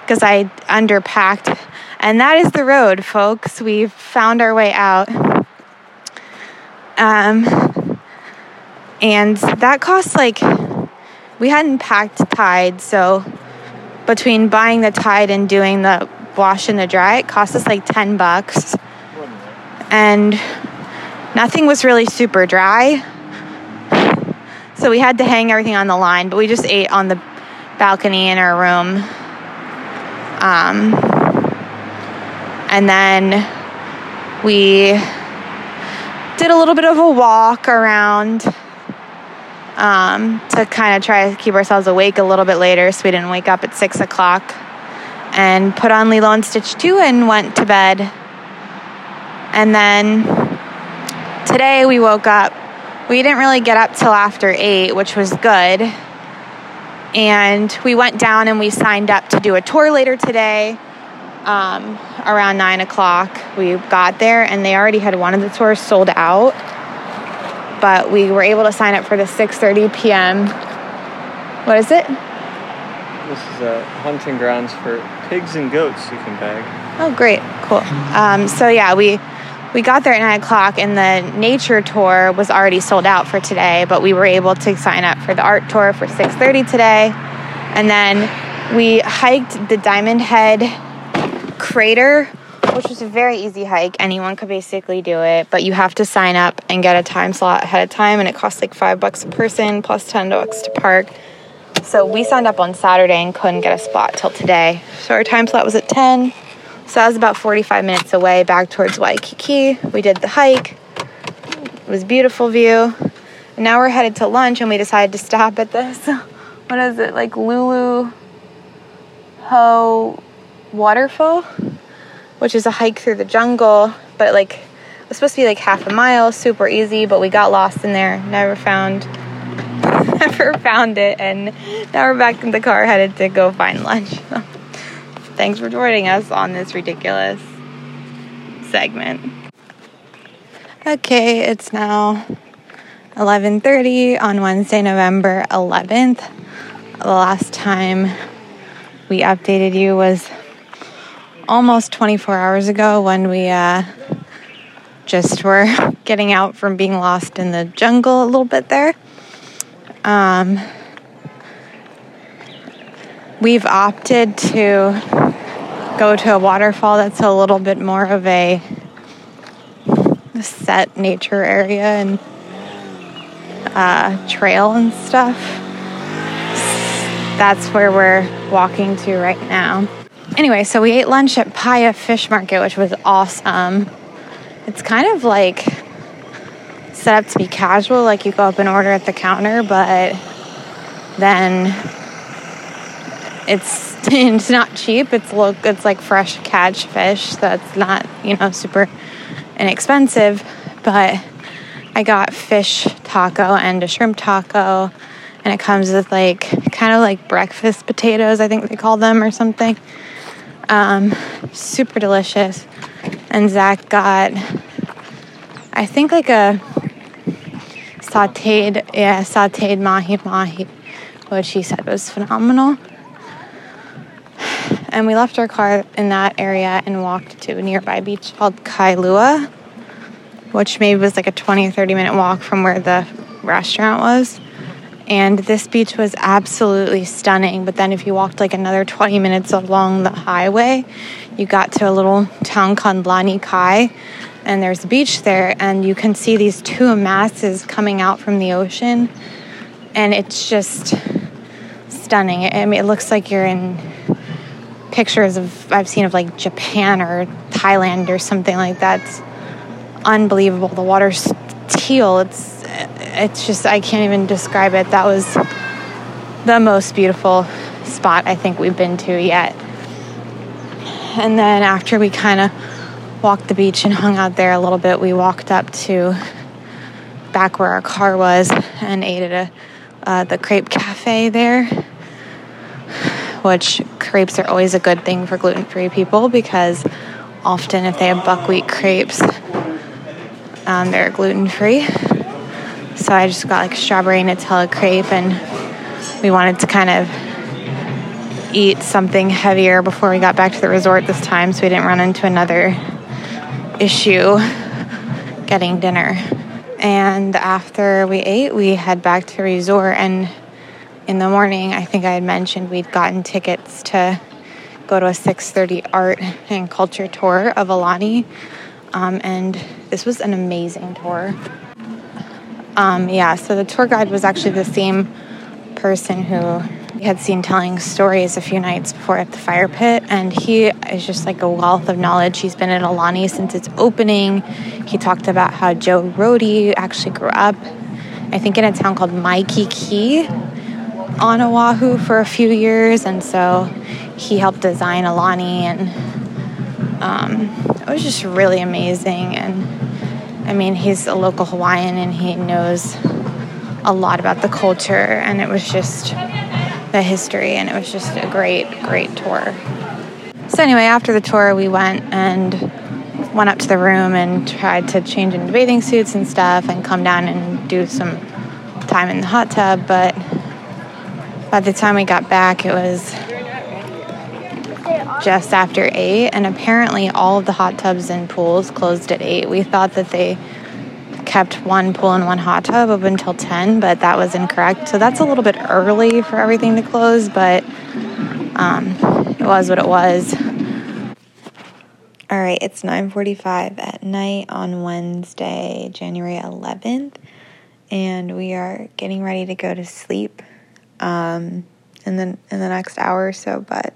because I underpacked. And that is the road, folks. We've found our way out. Um, and that cost like, we hadn't packed Tide, so between buying the Tide and doing the wash and the dry, it cost us like 10 bucks. And nothing was really super dry. So we had to hang everything on the line, but we just ate on the balcony in our room. Um, and then we did a little bit of a walk around um, to kind of try to keep ourselves awake a little bit later so we didn't wake up at six o'clock. And put on Lilo and Stitch 2 and went to bed. And then today we woke up. We didn't really get up till after 8, which was good. And we went down and we signed up to do a tour later today um, around 9 o'clock. We got there and they already had one of the tours sold out. But we were able to sign up for the 6.30 p.m. What is it? This is a hunting grounds for pigs and goats you can bag. Oh, great, cool. Um, so yeah, we we got there at nine o'clock, and the nature tour was already sold out for today. But we were able to sign up for the art tour for six thirty today, and then we hiked the Diamond Head crater, which was a very easy hike. Anyone could basically do it, but you have to sign up and get a time slot ahead of time, and it costs like five bucks a person plus ten bucks to park. So we signed up on Saturday and couldn't get a spot till today. So our time slot was at 10. So that was about 45 minutes away back towards Waikiki. We did the hike. It was beautiful view. And now we're headed to lunch and we decided to stop at this. What is it? Like Lulu Ho Waterfall, which is a hike through the jungle, but like it was supposed to be like half a mile, super easy, but we got lost in there. Never found never found it and now we're back in the car headed to go find lunch. Thanks for joining us on this ridiculous segment. Okay, it's now 11:30 on Wednesday, November 11th. The last time we updated you was almost 24 hours ago when we uh, just were getting out from being lost in the jungle a little bit there. Um, we've opted to go to a waterfall that's a little bit more of a set nature area and uh, trail and stuff. That's where we're walking to right now. Anyway, so we ate lunch at Paia Fish Market, which was awesome. It's kind of like set up to be casual, like you go up and order at the counter, but then it's it's not cheap. It's look it's like fresh catch fish, that's not you know super inexpensive. But I got fish taco and a shrimp taco, and it comes with like kind of like breakfast potatoes, I think they call them or something. Um, super delicious. And Zac got, I think like a sauteed, yeah, sauteed mahi mahi, which he said was phenomenal. And we left our car in that area and walked to a nearby beach called Kailua, which maybe was like a 20 or 30 minute walk from where the restaurant was. And this beach was absolutely stunning. But then, if you walked like another 20 minutes along the highway, you got to a little town called Lanikai, and there's a beach there, and you can see these two masses coming out from the ocean, and it's just stunning. I mean, it looks like you're in pictures of I've seen of like Japan or Thailand or something like that. It's unbelievable. The water's teal. It's it's just I can't even describe it. That was the most beautiful spot I think we've been to yet. And then after we kind of walked the beach and hung out there a little bit, we walked up to back where our car was and ate at a uh, the crepe cafe there, which crepes are always a good thing for gluten free people because often if they have buckwheat crepes, um, they're gluten free. So I just got like strawberry Nutella crepe, and we wanted to kind of eat something heavier before we got back to the resort this time so we didn't run into another issue getting dinner. And after we ate, we head back to resort. And in the morning, I think I had mentioned we'd gotten tickets to go to a 6:30 art and culture tour of Aulani, um, and this was an amazing tour. Um, yeah, so the tour guide was actually the same person who we had seen telling stories a few nights before at the fire pit, and he is just like a wealth of knowledge. He's been at Aulani since its opening. He talked about how Joe Rohde actually grew up, I think, in a town called Waikiki on Oahu for a few years, and so he helped design Aulani, and um, it was just really amazing. And I mean, he's a local Hawaiian, and he knows a lot about the culture, and it was just the history, and it was just a great, great tour. So, anyway, after the tour, we went and went up to the room and tried to change into bathing suits and stuff and come down and do some time in the hot tub. But by the time we got back, it was just after 8, and apparently all of the hot tubs and pools closed at 8. We thought that they kept one pool and one hot tub up until 10, but that was incorrect. So that's a little bit early for everything to close, but um, it was what it was. All right, it's 9:45 at night on Wednesday, January 11th, and we are getting ready to go to sleep um, in the in the next hour or so. But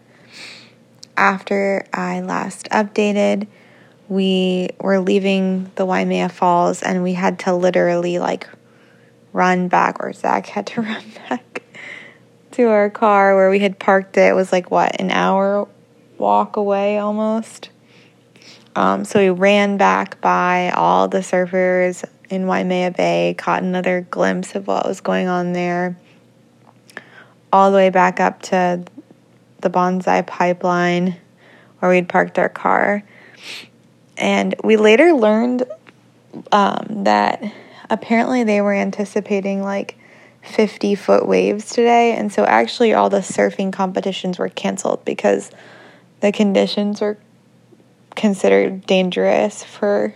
after I last updated, we were leaving the Waimea Falls and we had to literally like run back, or Zac had to run back to our car where we had parked it. It was like what, an hour walk away almost. Um, so we ran back by all the surfers in Waimea Bay, caught another glimpse of what was going on there, all the way back up to the Banzai pipeline where we'd parked our car. And we later learned um, that apparently they were anticipating like 50 foot waves today. And so actually, all the surfing competitions were canceled because the conditions were considered dangerous for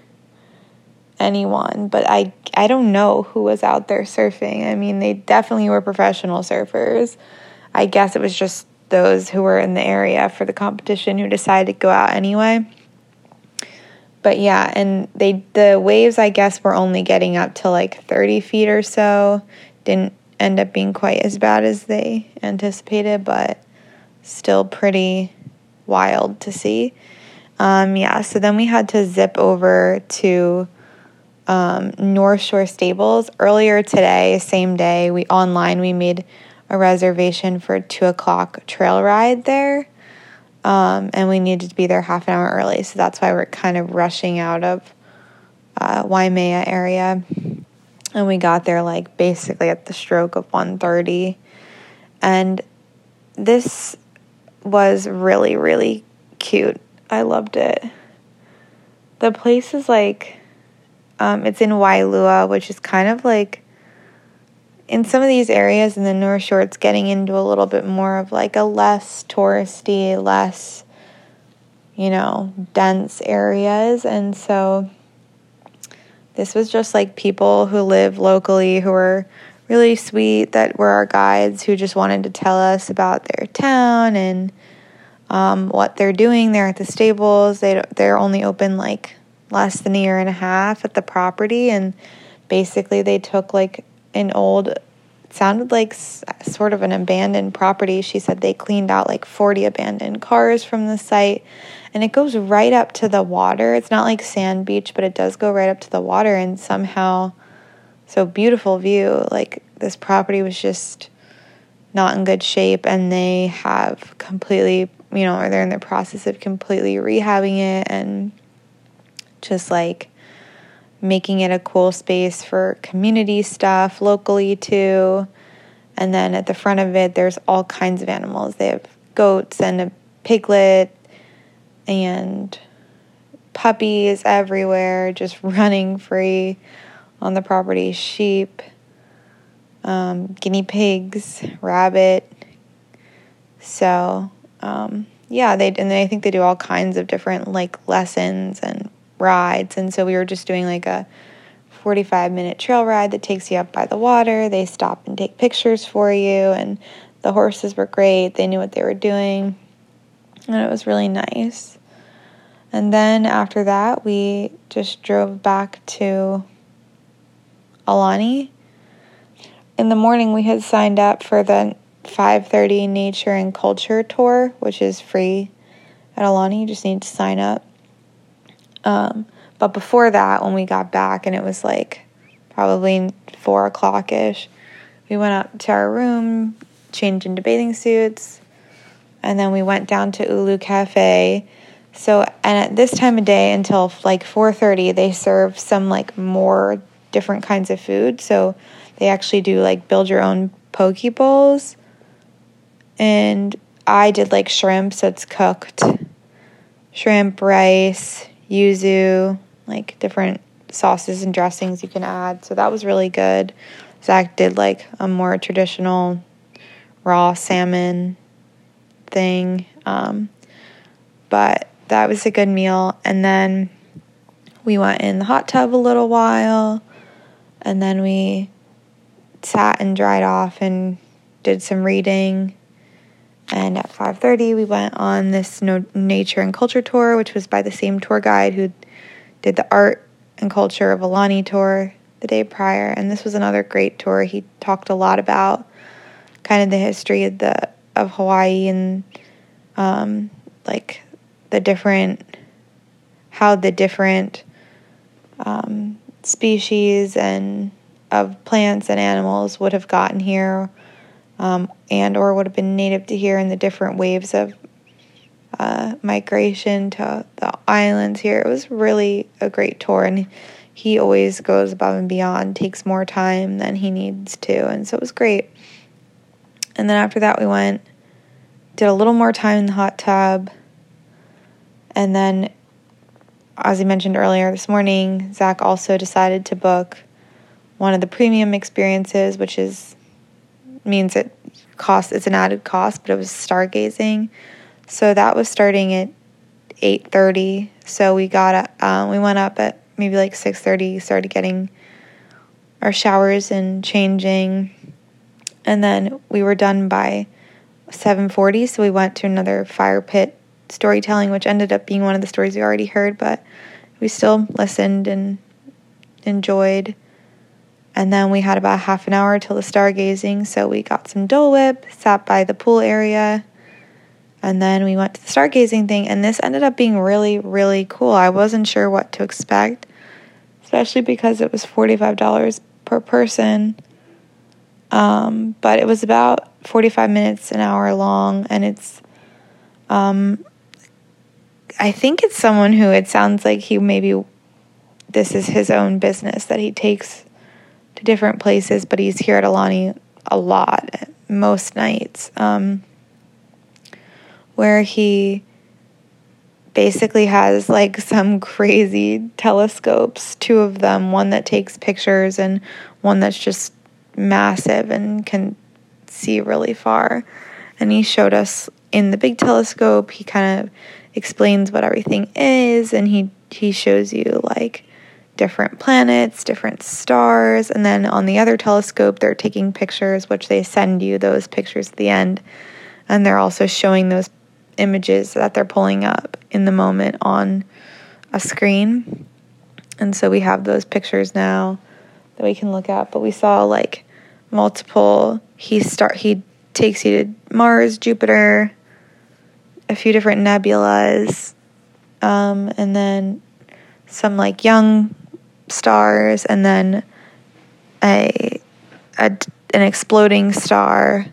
anyone. But I, I don't know who was out there surfing. I mean, they definitely were professional surfers. I guess it was just those who were in the area for the competition who decided to go out anyway but yeah, and they the waves I guess were only getting up to like 30 feet or so. Didn't end up being quite as bad as they anticipated, but still pretty wild to see. Um, yeah, so then we had to zip over to um, North Shore Stables earlier today, same day. We online we made a reservation for a two o'clock trail ride there. Um, and we needed to be there half an hour early, so that's why we're kind of rushing out of uh, Waimea area. And we got there like basically at the stroke of 1:30, and this was really really cute. I loved it. The place is like, um, it's in Waialua, which is kind of like in some of these areas in the North Shore, it's getting into a little bit more of like a less touristy, less, you know, dense areas. And so this was just like people who live locally who were really sweet, that were our guides who just wanted to tell us about their town and um, what they're doing there at the stables. They, they're only open like less than a year and a half at the property. And basically, they took like an old sounded like sort of an abandoned property. She said they cleaned out like 40 abandoned cars from the site and it goes right up to the water. It's not like sand beach, but it does go right up to the water and somehow so beautiful view. Like this property was just not in good shape and they have completely you know, or they're in the process of completely rehabbing it and just like making it a cool space for community stuff locally too. And then at the front of it, there's all kinds of animals. They have goats and a piglet and puppies everywhere, just running free on the property, sheep, um, guinea pigs, rabbit. So, um, yeah, they and I think they do all kinds of different like lessons and rides. And so we were just doing like a 45 minute trail ride that takes you up by the water. They stop and take pictures for you, and the horses were great. They knew what they were doing, and it was really nice. And then after that, we just drove back to Aulani. In the morning, we had signed up for the 5:30 Nature and Culture tour, which is free at Aulani. You just need to sign up. Um, but before that, when we got back and it was like probably four o'clock ish, we went up to our room, changed into bathing suits, and then we went down to Ulu Cafe. So, and at this time of day until like 4:30, they serve some like more different kinds of food. So, they actually do like build your own poke bowls. And I did like shrimp, so it's cooked shrimp, rice, yuzu, like different sauces and dressings you can add. So that was really good. Zac did like a more traditional raw salmon thing. Um, but that was a good meal. And then we went in the hot tub a little while. And then we sat and dried off and did some reading. And at 5:30 we went on this no- nature and culture tour which was by the same tour guide who did the art and culture of Aulani tour the day prior and this was another great tour. He talked a lot about kind of the history of the of Hawaii and um, like the different how the different um, species and of plants and animals would have gotten here um, and or would have been native to here in the different waves of uh, migration to the islands here. It was really a great tour, and he always goes above and beyond, takes more time than he needs to, and so it was great. And then after that, we went, did a little more time in the hot tub, and then, as I mentioned earlier this morning, Zac also decided to book one of the premium experiences, which is means it costs it's an added cost, but it was stargazing. So that was starting at 8:30. So we got um, we went up at maybe like 6:30, started getting our showers and changing. And then we were done by 7:40, so we went to another fire pit storytelling which ended up being one of the stories we already heard, but we still listened and enjoyed. And then we had about half an hour till the stargazing, so we got some Dole Whip, sat by the pool area, and then we went to the stargazing thing. And this ended up being really, really cool. I wasn't sure what to expect, especially because it was $45 per person. Um, but it was about 45 minutes, an hour long, and it's, um, I think it's someone who it sounds like he maybe this is his own business that he takes to different places, but he's here at Aulani a lot, most nights, um, where he basically has like some crazy telescopes, two of them, one that takes pictures and one that's just massive and can see really far. And he showed us in the big telescope, he kind of explains what everything is and he he shows you like different planets, different stars, and then on the other telescope, they're taking pictures, which they send you those pictures at the end. And they're also showing those images that they're pulling up in the moment on a screen. And so we have those pictures now that we can look at. But we saw like multiple. He start. He takes you to Mars, Jupiter, a few different nebulas, um, and then some like young stars and then a, a an exploding star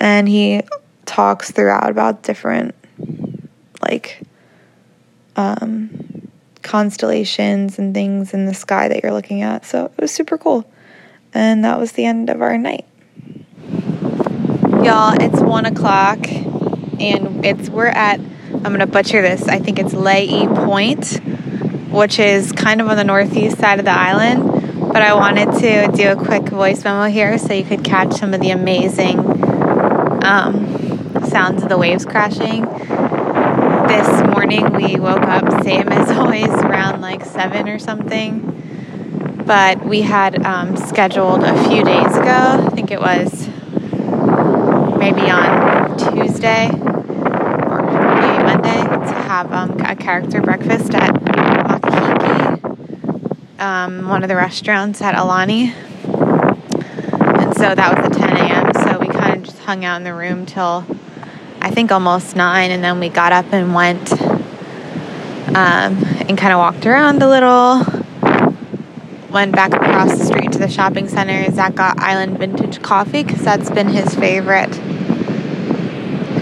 and he talks throughout about different like um, constellations and things in the sky that you're looking at. So it was super cool. And that was the end of our night. Y'all, it's one o'clock and it's we're at I'm gonna butcher this. I think it's Laie Point, which is kind of on the northeast side of the island. But I wanted to do a quick voice memo here so you could catch some of the amazing um, sounds of the waves crashing. This morning we woke up, same as always, around like seven or something. But we had um, scheduled a few days ago, I think it was maybe on Tuesday or maybe Monday, to have um, a character breakfast at um, one of the restaurants at Aulani. And so that was at 10 a.m. So we kind of just hung out in the room till I think almost 9. And then we got up and went um, and kind of walked around a little. Went back across the street to the shopping center. Zac got Island Vintage Coffee because that's been his favorite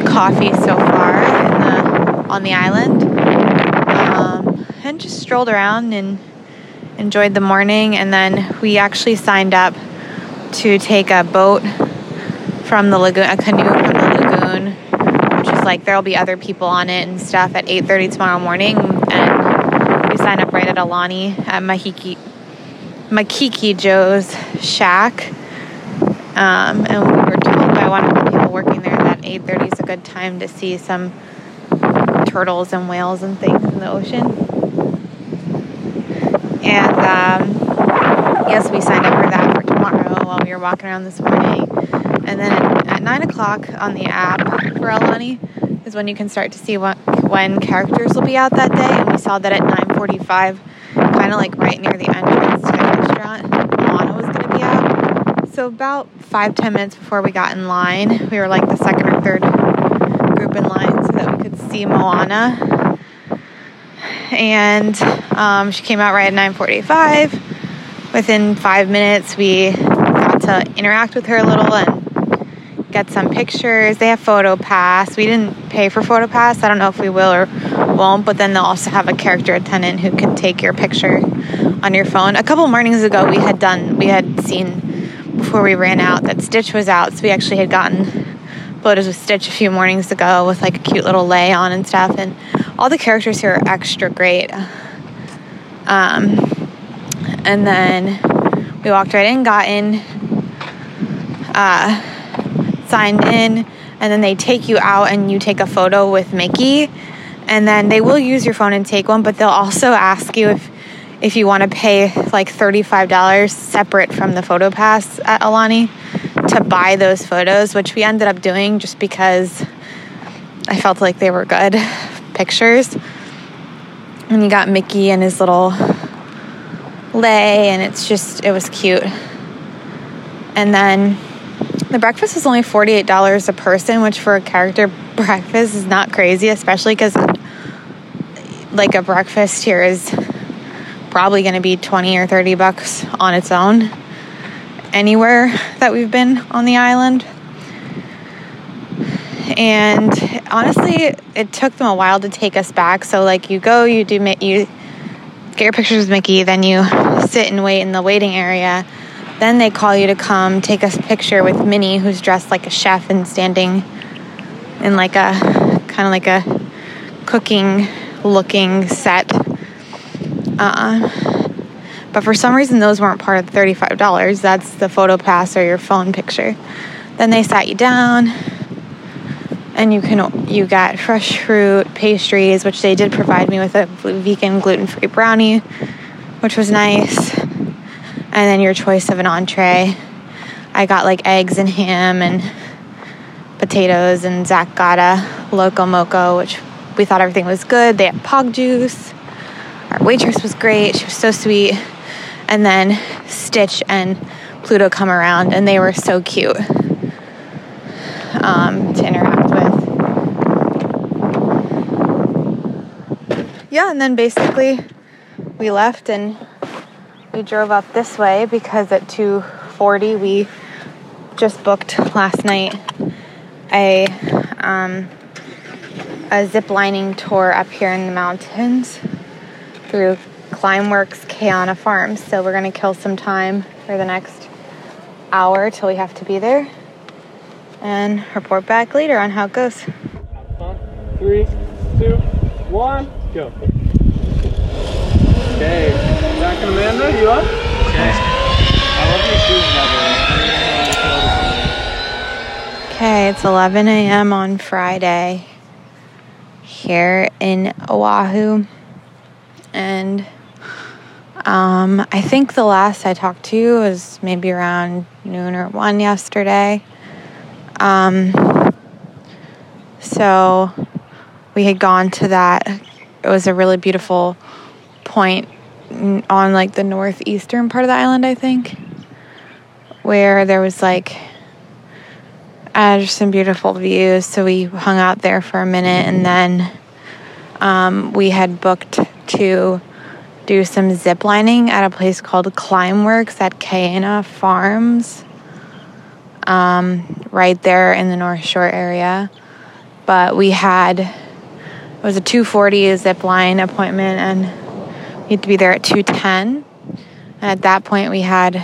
coffee so far the, on the island. Um, and just strolled around and enjoyed the morning, and then we actually signed up to take a boat from the lagoon, a canoe from the lagoon, which is like there'll be other people on it and stuff at 8:30 tomorrow morning, and we signed up right at Aulani at Mahiki, Makiki Joe's shack, um, and we were told by one of the people working there that 8:30 is a good time to see some turtles and whales and things in the ocean. Um, yes, we signed up for that for tomorrow while we were walking around this morning. And then at, 9 o'clock on the app for Aulani is when you can start to see what, when characters will be out that day. And we saw that at 9.45, kind of like right near the entrance to the restaurant, Moana was going to be out. So about five, ten minutes before we got in line, we were like the second or third group in line so that we could see Moana and um, she came out right at 9:45. Within five minutes, we got to interact with her a little and get some pictures. They have Photo Pass. We didn't pay for Photo Pass. I don't know if we will or won't, but then they'll also have a character attendant who can take your picture on your phone. A couple mornings ago, we had done, we had seen before we ran out that Stitch was out, so we actually had gotten photos with Stitch a few mornings ago with like a cute little lei on and stuff. And all the characters here are extra great. Um, and then we walked right in, got in, uh, signed in, and then they take you out and you take a photo with Mickey. And then they will use your phone and take one, but they'll also ask you if if you want to pay like $35 separate from the photo pass at Aulani to buy those photos, which we ended up doing just because I felt like they were good pictures. And you got Mickey and his little lei, and it's just, it was cute. And then the breakfast was only $48 a person, which for a character breakfast is not crazy, especially because like a breakfast here is probably going to be 20 or 30 bucks on its own anywhere that we've been on the island. And honestly, it took them a while to take us back. So like you go, you do you get your pictures with Mickey, then you sit and wait in the waiting area. Then they call you to come take a picture with Minnie, who's dressed like a chef and standing in like a kind of like a cooking looking set. Uh, but for some reason, those weren't part of the $35. That's the photo pass or your phone picture. Then they sat you down and you can you got fresh fruit pastries which they did provide me with a vegan gluten-free brownie which was nice. And then your choice of an entree. I got like eggs and ham and potatoes and zac got a loco moco which we thought everything was good. They had pog juice. Our waitress was great. She was so sweet. And then Stitch and Pluto come around, and they were so cute. Um, to interact with. Yeah, and then basically we left and we drove up this way because at 2:40 we just booked last night a um, a zip lining tour up here in the mountains through Climeworks Keana Farms. So we're to kill some time for the next hour till we have to be there and report back later on how it goes. Three, two, one, go. Okay, Zac and Amanda, you up? Okay. I love your shoes, Never. Okay, it's 11 a.m. on Friday here in Oahu. And um, I think the last I talked to you was maybe around noon or one yesterday. Um, so we had gone to that. It was a really beautiful point on like the northeastern part of the island, I think, where there was like uh, just some beautiful views. So we hung out there for a minute and then um, we had booked to do some zip lining at a place called Climb Works at Keana Farms, um, right there in the North Shore area. But we had it was a 240 zip line appointment, and we had to be there at 210. And at that point, we had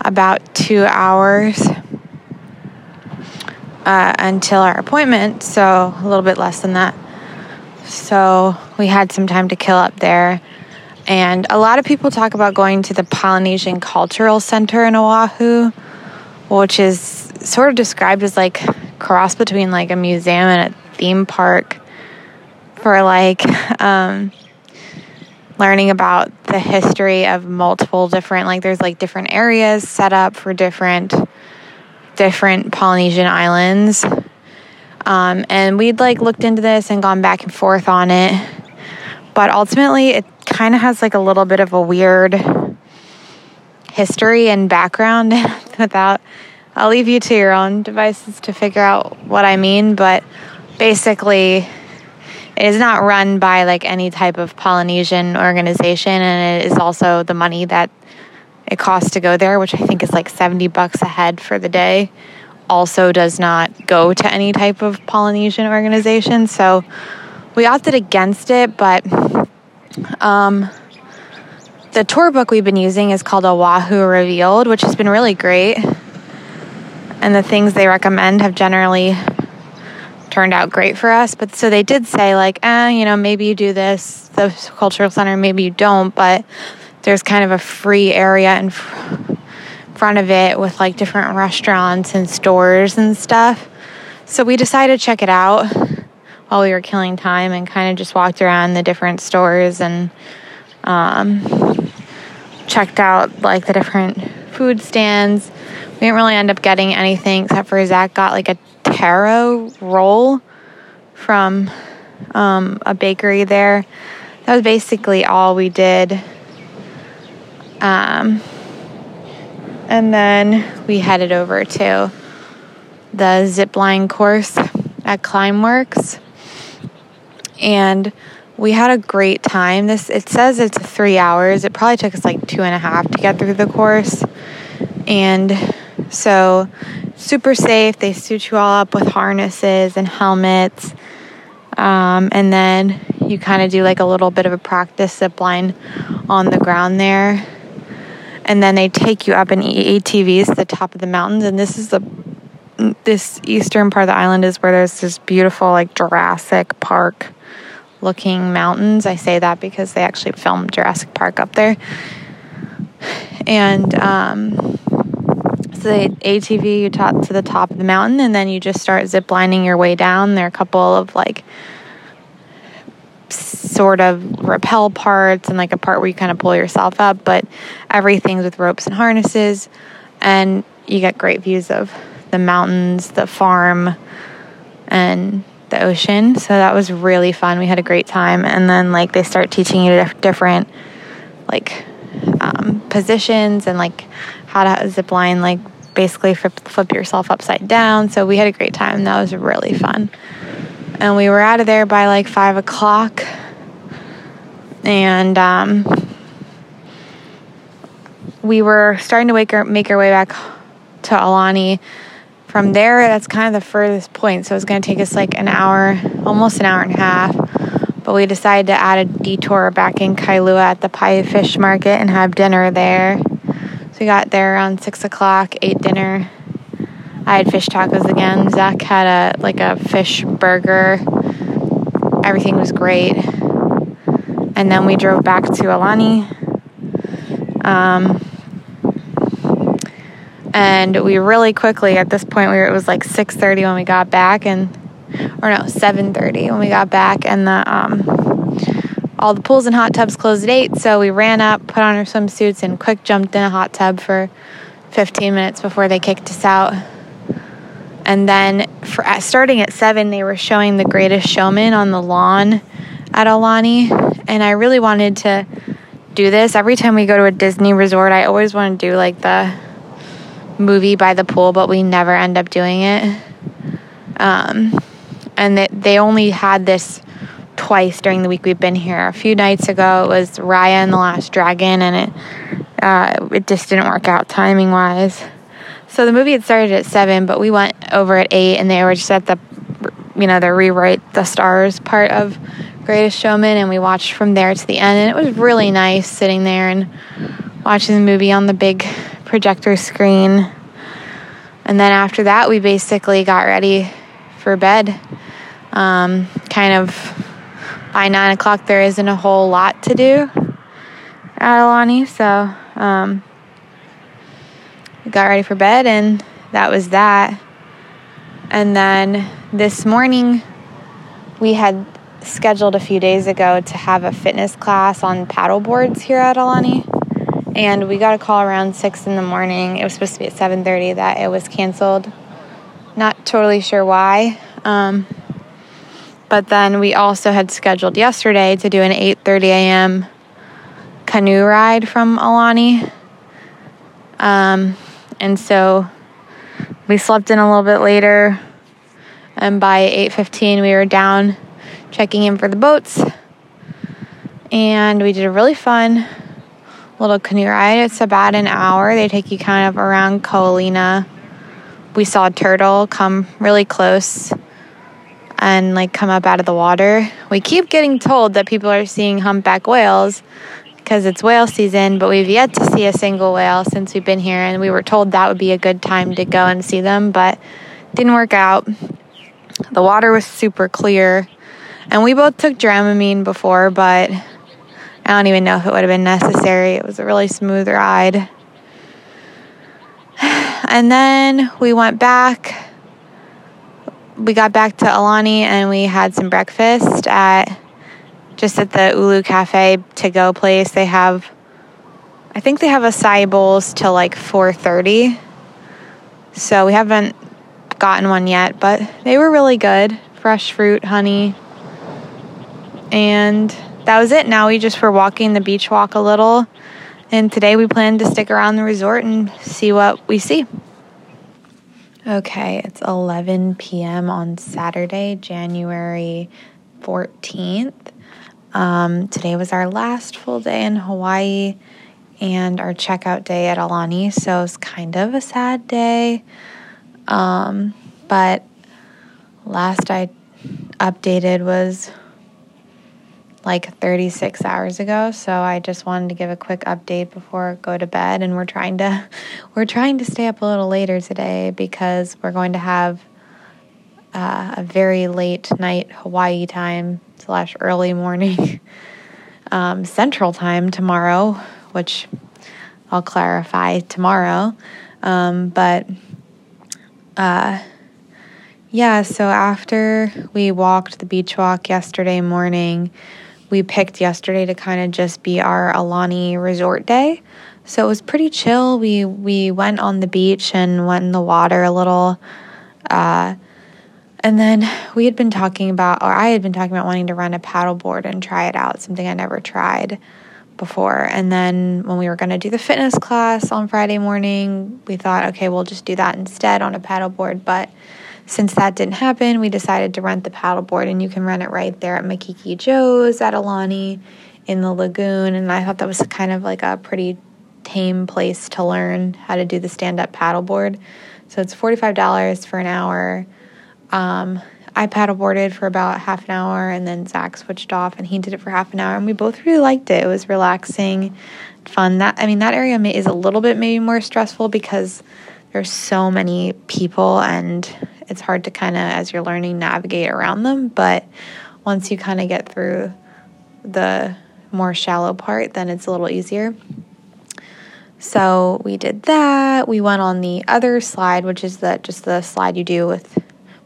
about two hours uh, until our appointment, so a little bit less than that. So we had some time to kill up there. And a lot of people talk about going to the Polynesian Cultural Center in Oahu, which is sort of described as like cross between like a museum and a theme park for like um, learning about the history of multiple different like there's like different areas set up for different different Polynesian islands. Um, and we'd like looked into this and gone back and forth on it. But ultimately, it kind of has like a little bit of a weird history and background without, I'll leave you to your own devices to figure out what I mean. But basically, it is not run by like any type of Polynesian organization, and it is also the money that it costs to go there, which I think is like 70 bucks a head for the day, also does not go to any type of Polynesian organization. So we opted against it, but um, the tour book we've been using is called Oahu Revealed, which has been really great. And the things they recommend have generally turned out great for us. But so they did say, like, eh, you know, maybe you do this, the cultural center, maybe you don't, but there's kind of a free area in front of it with like different restaurants and stores and stuff. So we decided to check it out while we were killing time and kind of just walked around the different stores and um, checked out like the different food stands. We didn't really end up getting anything except for Zac got like a taro roll from um, a bakery there. That was basically all we did um, and then we headed over to the zip line course at Climb Works. And we had a great time. This it says it's three hours. It probably took us like two and a half to get through the course. And so super safe. They suit you all up with harnesses and helmets. Um, and then you kind of do like a little bit of a practice zip line on the ground there and then they take you up in ATVs to the top of the mountains. And this is the this eastern part of the island is where there's this beautiful like Jurassic Park looking mountains. I say that because they actually filmed Jurassic Park up there. And um, so the ATV you top to the top of the mountain, and then you just start zip lining your way down. There are a couple of like sort of rappel parts and like a part where you kind of pull yourself up, but everything's with ropes and harnesses. And you get great views of the mountains, the farm, and the ocean. So that was really fun. We had a great time. And then, like, they start teaching you different, like, um, positions and, like, how to zip line, like, basically flip, flip yourself upside down. So we had a great time. That was really fun. And we were out of there by like five o'clock and um, we were starting to wake our, make our way back to Aulani, from there, that's kind of the furthest point. So it's going to take us like an hour, almost an hour and a half. But we decided to add a detour back in Kailua at the Paia Fish Market and have dinner there. So we got there around six o'clock, ate dinner. I had fish tacos again. Zac had a like a fish burger. Everything was great. And then we drove back to Aulani. Um, and we really quickly at this point we were, it was like 6.30 when we got back and or no 7.30 when we got back and the um, all the pools and hot tubs closed at 8 so we ran up put on our swimsuits and quick jumped in a hot tub for 15 minutes before they kicked us out. And then for, starting at 7 they were showing the greatest showman on the lawn at aulani. And i really wanted to do this. Every time we go to a disney resort i always want to do like the movie by the pool, but we never end up doing it. Um, and that they only had this twice during the week we've been here. A few nights ago, it was Raya and the Last Dragon, and it uh, it just didn't work out timing wise. So the movie had started at seven, but we went over at eight, and they were just at the you know the rewrite the stars part of Greatest Showman, and we watched from there to the end, and it was really nice sitting there and watching the movie on the big projector screen. And then after that, we basically got ready for bed. Um, kind of by nine o'clock, there isn't a whole lot to do at Aulani, so um, we got ready for bed, and that was that. And then this morning, we had scheduled a few days ago to have a fitness class on paddle boards here at Aulani and we got a call around six in the morning. It was supposed to be at seven thirty that it was canceled. Not totally sure why. Um, but then we also had scheduled yesterday to do an eight thirty a.m. canoe ride from Aulani. Um, and so we slept in a little bit later, and by eight fifteen we were down checking in for the boats, and we did a really fun little canoe ride. It's about an hour. They take you kind of around Ko Olina. We saw a turtle come really close and like come up out of the water. We keep getting told that people are seeing humpback whales because it's whale season, but we've yet to see a single whale since we've been here and we were told that would be a good time to go and see them, but didn't work out. The water was super clear. And we both took Dramamine before, but I don't even know if it would have been necessary. It was a really smooth ride. And then we went back. We got back to Aulani and we had some breakfast at just at the Ulu Cafe to go place. They have I think they have acai bowls till like 4:30. So we haven't gotten one yet, but they were really good. Fresh fruit, honey. And that was it. Now we just were walking the beach walk a little. And today we plan to stick around the resort and see what we see. Okay, it's 11 p.m. on Saturday, January 14th. Um, today was our last full day in Hawaii and our checkout day at Aulani, so it's kind of a sad day. Um, but last I updated was like 36 hours ago so i just wanted to give a quick update before I go to bed and we're trying to we're trying to stay up a little later today because we're going to have uh, a very late night hawaii time slash early morning um, central time tomorrow which i'll clarify tomorrow. Um, but uh, yeah so after we walked the beach walk yesterday morning we picked yesterday to kind of just be our Aulani resort day. So it was pretty chill. We we went on the beach and went in the water a little. Uh, and then we had been talking about, or I had been talking about wanting to rent a paddleboard and try it out, something I never tried before. And then when we were going to do the fitness class on Friday morning, we thought, okay, we'll just do that instead on a paddleboard. But since that didn't happen, we decided to rent the paddleboard, and you can rent it right there at Makiki Joe's at Aulani in the lagoon. And I thought that was kind of like a pretty tame place to learn how to do the stand up paddleboard. So it's $45 for an hour. Um, I paddleboarded for about half an hour and then Zac switched off and he did it for half an hour and we both really liked it. It was relaxing, fun. That I mean that area is a little bit maybe more stressful because there's so many people and it's hard to kind of as you're learning navigate around them, but once you kind of get through the more shallow part, then it's a little easier. So we did that. We went on the other slide, which is the just the slide you do with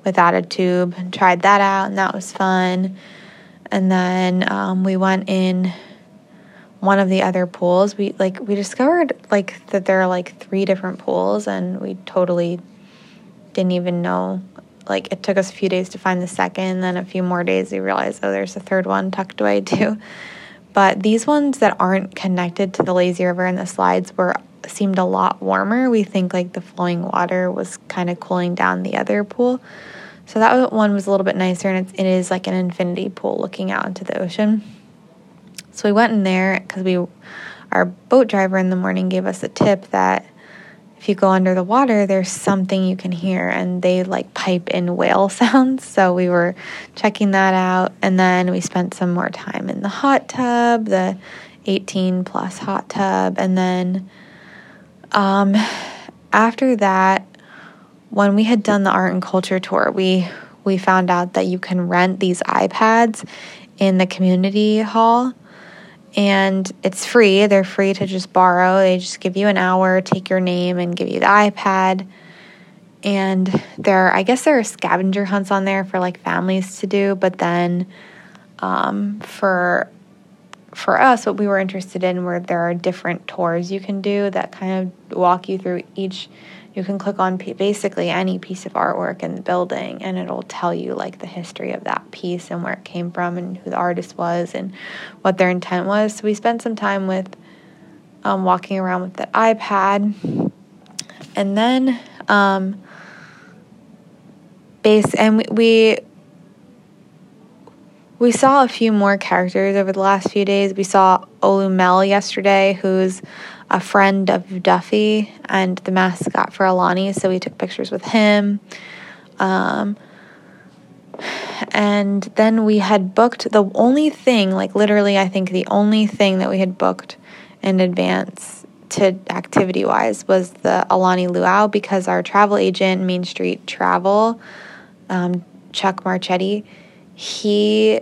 without a tube, and tried that out, and that was fun. And then um, we went in one of the other pools. We like we discovered like that there are like three different pools, and we totally didn't even know. Like it took us a few days to find the second, then a few more days we realized oh there's a third one tucked away too. But these ones that aren't connected to the lazy river and the slides were seemed a lot warmer. We think like the flowing water was kind of cooling down the other pool. So that one was a little bit nicer and it's, it is like an infinity pool looking out into the ocean. So we went in there because we our boat driver in the morning gave us a tip that if you go under the water, there's something you can hear, and they like pipe in whale sounds. So we were checking that out, and then we spent some more time in the hot tub, the 18 plus hot tub, and then um, after that, when we had done the art and culture tour, we we found out that you can rent these iPads in the community hall and it's free. They're free to just borrow. They just give you an hour, take your name, and give you the iPad. And there, I guess there are scavenger hunts on there for like families to do, but then um, for for us, what we were interested in were there are different tours you can do that kind of walk you through each you can click on basically any piece of artwork in the building and it'll tell you like the history of that piece and where it came from and who the artist was and what their intent was. So we spent some time with um, walking around with that iPad and then um, base and we we saw a few more characters over the last few days. We saw Olu Mel yesterday, who's a friend of Duffy and the mascot for Aulani, so we took pictures with him. Um, and then we had booked the only thing, like literally, I think the only thing that we had booked in advance to activity wise was the Aulani Luau because our travel agent, Main Street Travel, um, Chuck Marchetti, he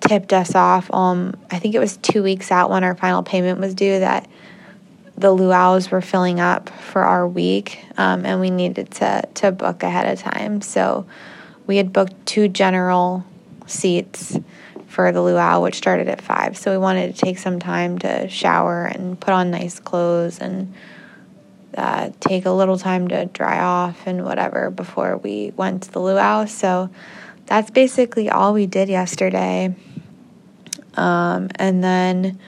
tipped us off. Um, I think it was two weeks out when our final payment was due that the luau's were filling up for our week, um, and we needed to to book ahead of time. So we had booked two general seats for the luau, which started at five. So we wanted to take some time to shower and put on nice clothes and uh, take a little time to dry off and whatever before we went to the luau. So that's basically all we did yesterday. Um, and then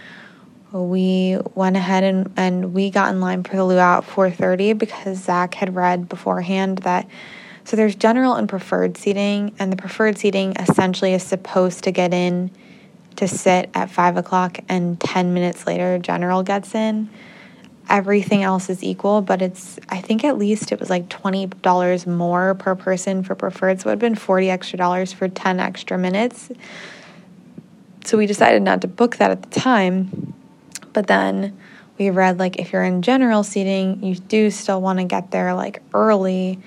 we went ahead and, and we got in line for the luau at 4.30 because zac had read beforehand that so there's general and preferred seating and the preferred seating essentially is supposed to get in to sit at 5 o'clock and 10 minutes later general gets in. Everything else is equal but it's i think at least it was like $20 more per person for preferred so it would have been 40 extra dollars for 10 extra minutes. So we decided not to book that at the time but then we read like if you're in general seating, you do still want to get there like early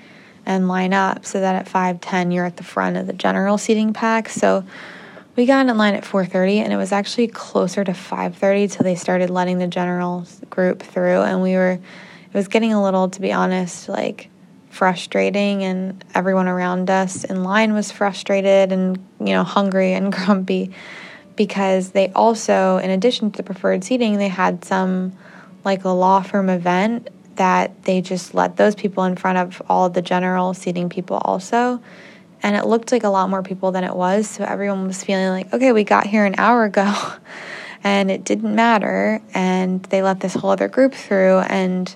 and line up so that at 5:10 you're at the front of the general seating pack. So we got in line at 4:30 and it was actually closer to 5:30 till they started letting the general group through and we were it was getting a little to be honest like frustrating and everyone around us in line was frustrated and you know hungry and grumpy because they also, in addition to the preferred seating, they had some like a law firm event that they just let those people in front of all the general seating people also. And it looked like a lot more people than it was. So everyone was feeling like, okay, we got here an hour ago and it didn't matter. And they let this whole other group through and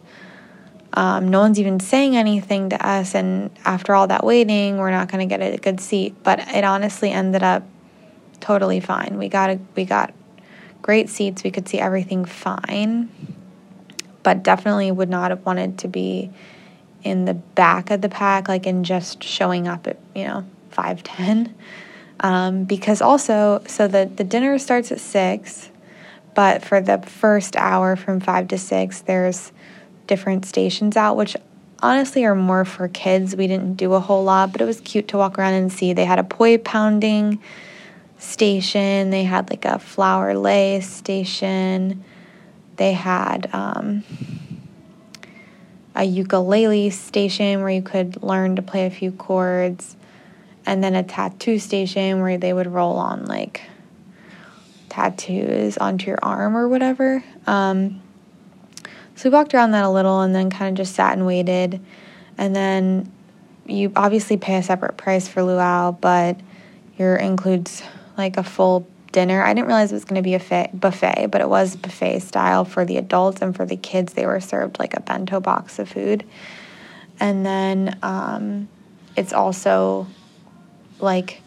um, no one's even saying anything to us. And after all that waiting, we're not going to get a good seat. But it honestly ended up totally fine. We got a, we got great seats. We could see everything fine. but definitely would not have wanted to be in the back of the pack, like in just showing up at, you know, 510. Um, because also, so the, the dinner starts at 6, but for the first hour from 5 to 6, there's different stations out, which honestly are more for kids. We didn't do a whole lot, but it was cute to walk around and see. They had a poi pounding station, they had like a flower lace station, they had um, a ukulele station where you could learn to play a few chords, and then a tattoo station where they would roll on like tattoos onto your arm or whatever. Um, so we walked around that a little and then kind of just sat and waited. And then you obviously pay a separate price for luau, but your includes like a full dinner. I didn't realize it was going to be a buffet, but it was buffet style for the adults and for the kids. They were served like a bento box of food. And then um, it's also like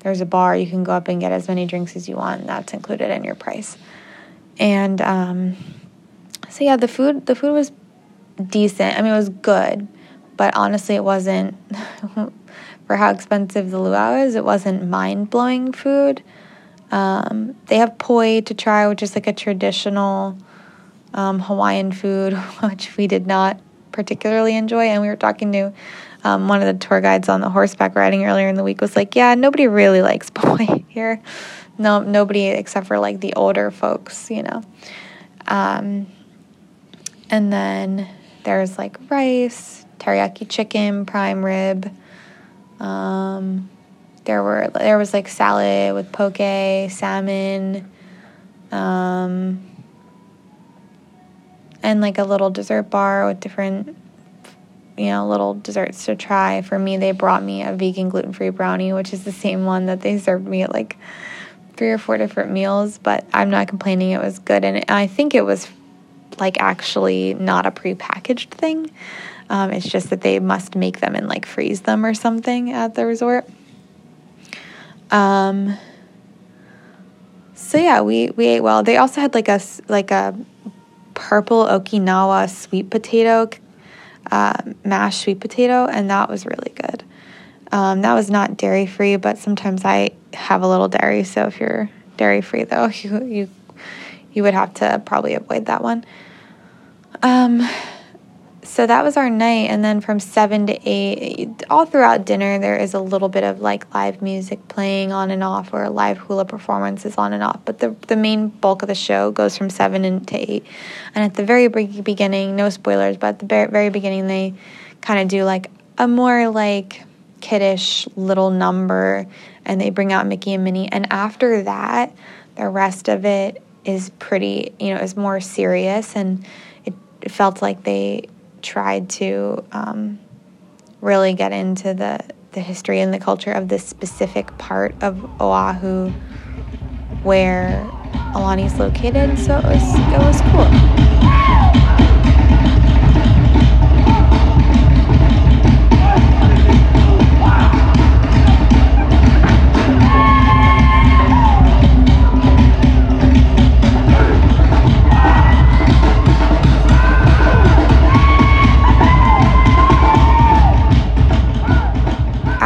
there's a bar you can go up and get as many drinks as you want, that's included in your price. And um, so yeah, the food the food was decent. I mean, it was good, but honestly, it wasn't for how expensive the luau is. It wasn't mind blowing food. Um, they have poi to try, which is like a traditional um, Hawaiian food, which we did not particularly enjoy. And we were talking to um, one of the tour guides on the horseback riding earlier in the week was like, yeah, nobody really likes poi here. No, nobody except for like the older folks, you know. Um, and then there's like rice, teriyaki chicken, prime rib. Um, there were there was like salad with poke, salmon, um, and like a little dessert bar with different you know little desserts to try. For me, they brought me a vegan gluten free brownie, which is the same one that they served me at like three or four different meals. But I'm not complaining; it was good, and I think it was like actually not a prepackaged thing. Um, it's just that they must make them and like freeze them or something at the resort. Um, so yeah, we, we ate well. They also had like a like a purple Okinawa sweet potato, uh, mashed sweet potato, and that was really good. Um, that was not dairy free, but sometimes I have a little dairy. So if you're dairy free, though, you you you would have to probably avoid that one. Um, so that was our night and then from 7 to 8 all throughout dinner there is a little bit of like live music playing on and off or live hula performances on and off but the, the main bulk of the show goes from 7 to 8 and at the very beginning no spoilers but at the very beginning they kind of do like a more like kiddish little number and they bring out mickey and minnie and after that the rest of it is pretty you know is more serious and it felt like they tried to um, really get into the, the history and the culture of this specific part of Oahu where Aulani is located. So it was it was cool.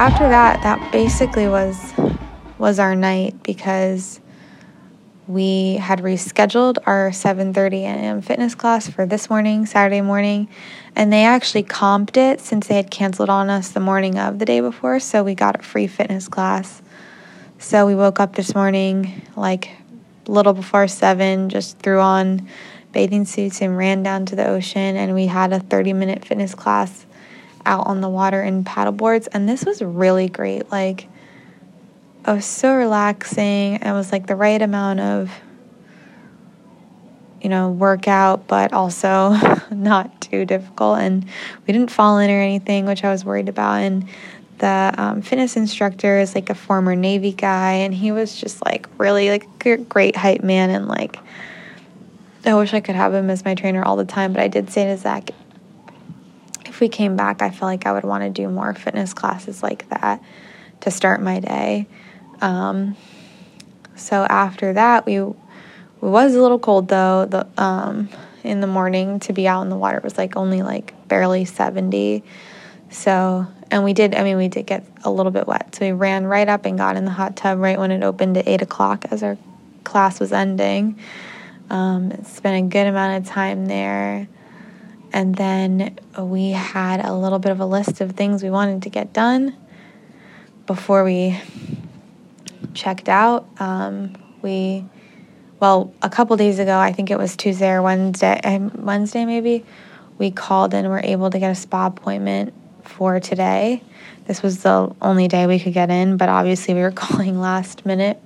After that, that basically was was our night because we had rescheduled our 7:30 a.m. fitness class for this morning, Saturday morning, and they actually comped it since they had canceled on us the morning of the day before, so we got a free fitness class. So we woke up this morning like a little before 7, just threw on bathing suits and ran down to the ocean and we had a 30-minute fitness class out on the water in paddle boards and this was really great. Like it was so relaxing. It was like the right amount of you know workout but also not too difficult and we didn't fall in or anything which i was worried about. And the um, fitness instructor is like a former navy guy and he was just like really like a great hype man and like i wish i could have him as my trainer all the time but i did say to zac we came back, I feel like I would want to do more fitness classes like that to start my day. Um, so after that, we it was a little cold though. The um, in the morning to be out in the water. It was like only like barely 70. So, and we did, I mean, we did get a little bit wet. So we ran right up and got in the hot tub right when it opened at 8 o'clock as our class was ending. Um, spent a good amount of time there. And then we had a little bit of a list of things we wanted to get done before we checked out. Um, we, well, a couple days ago, I think it was Tuesday or Wednesday, um, Wednesday maybe, we called and were able to get a spa appointment for today. This was the only day we could get in, but obviously we were calling last minute.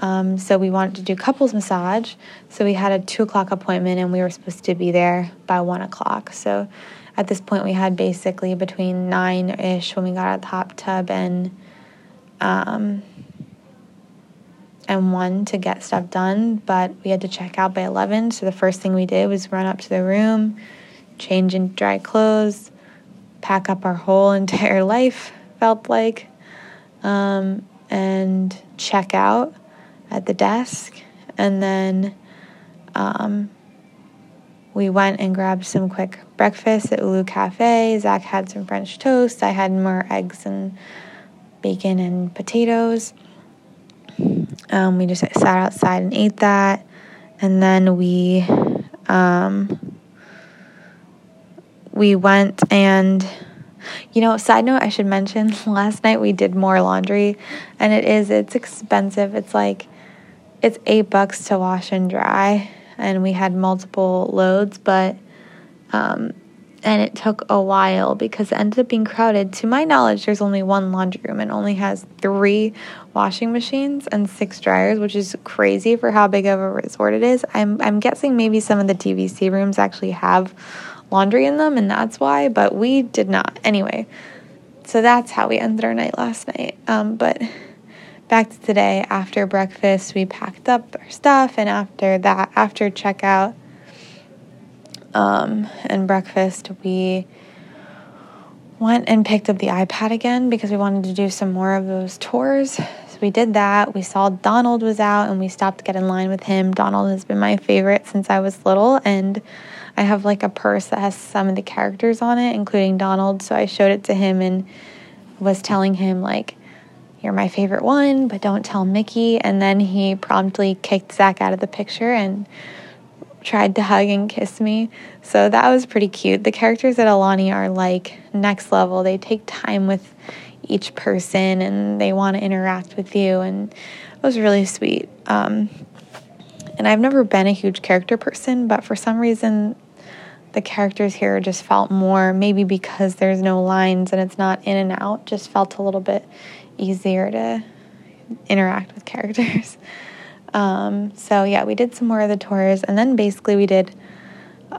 Um, so we wanted to do couples massage. So we had a two o'clock appointment and we were supposed to be there by one o'clock. So at this point, we had basically between nine ish when we got out of the hot tub and um, and one to get stuff done. But we had to check out by eleven. So the first thing we did was run up to the room, change in dry clothes, pack up our whole entire life. Felt like, um, and check out at the desk, and then. Um, we went and grabbed some quick breakfast at Ulu Cafe. Zac had some French toast. I had more eggs and bacon and potatoes. Um, we just sat outside and ate that. And then we um, we went and you know, side note I should mention last night we did more laundry and it is it's expensive. It's like it's 8 bucks to wash and dry and we had multiple loads, but um, and it took a while because it ended up being crowded. To my knowledge, there's only one laundry room and only has three washing machines and six dryers, which is crazy for how big of a resort it is. I'm I'm guessing maybe some of the DVC rooms actually have laundry in them, and that's why, but we did not. Anyway, so that's how we ended our night last night. Um, but back to today after breakfast we packed up our stuff and after that after checkout um, and breakfast we went and picked up the ipad again because we wanted to do some more of those tours. So we did that. We saw donald was out and we stopped to get in line with him. Donald has been my favorite since i was little and i have like a purse that has some of the characters on it including donald. So i showed it to him and was telling him like you're my favorite one, but don't tell Mickey. And then he promptly kicked Zac out of the picture and tried to hug and kiss me. So that was pretty cute. The characters at Aulani are like next level. They take time with each person and they want to interact with you. And it was really sweet. Um, and I've never been a huge character person, but for some reason, the characters here just felt more, maybe because there's no lines and it's not in and out, just felt a little bit easier to interact with characters. Um, so yeah, we did some more of the tours, and then basically we did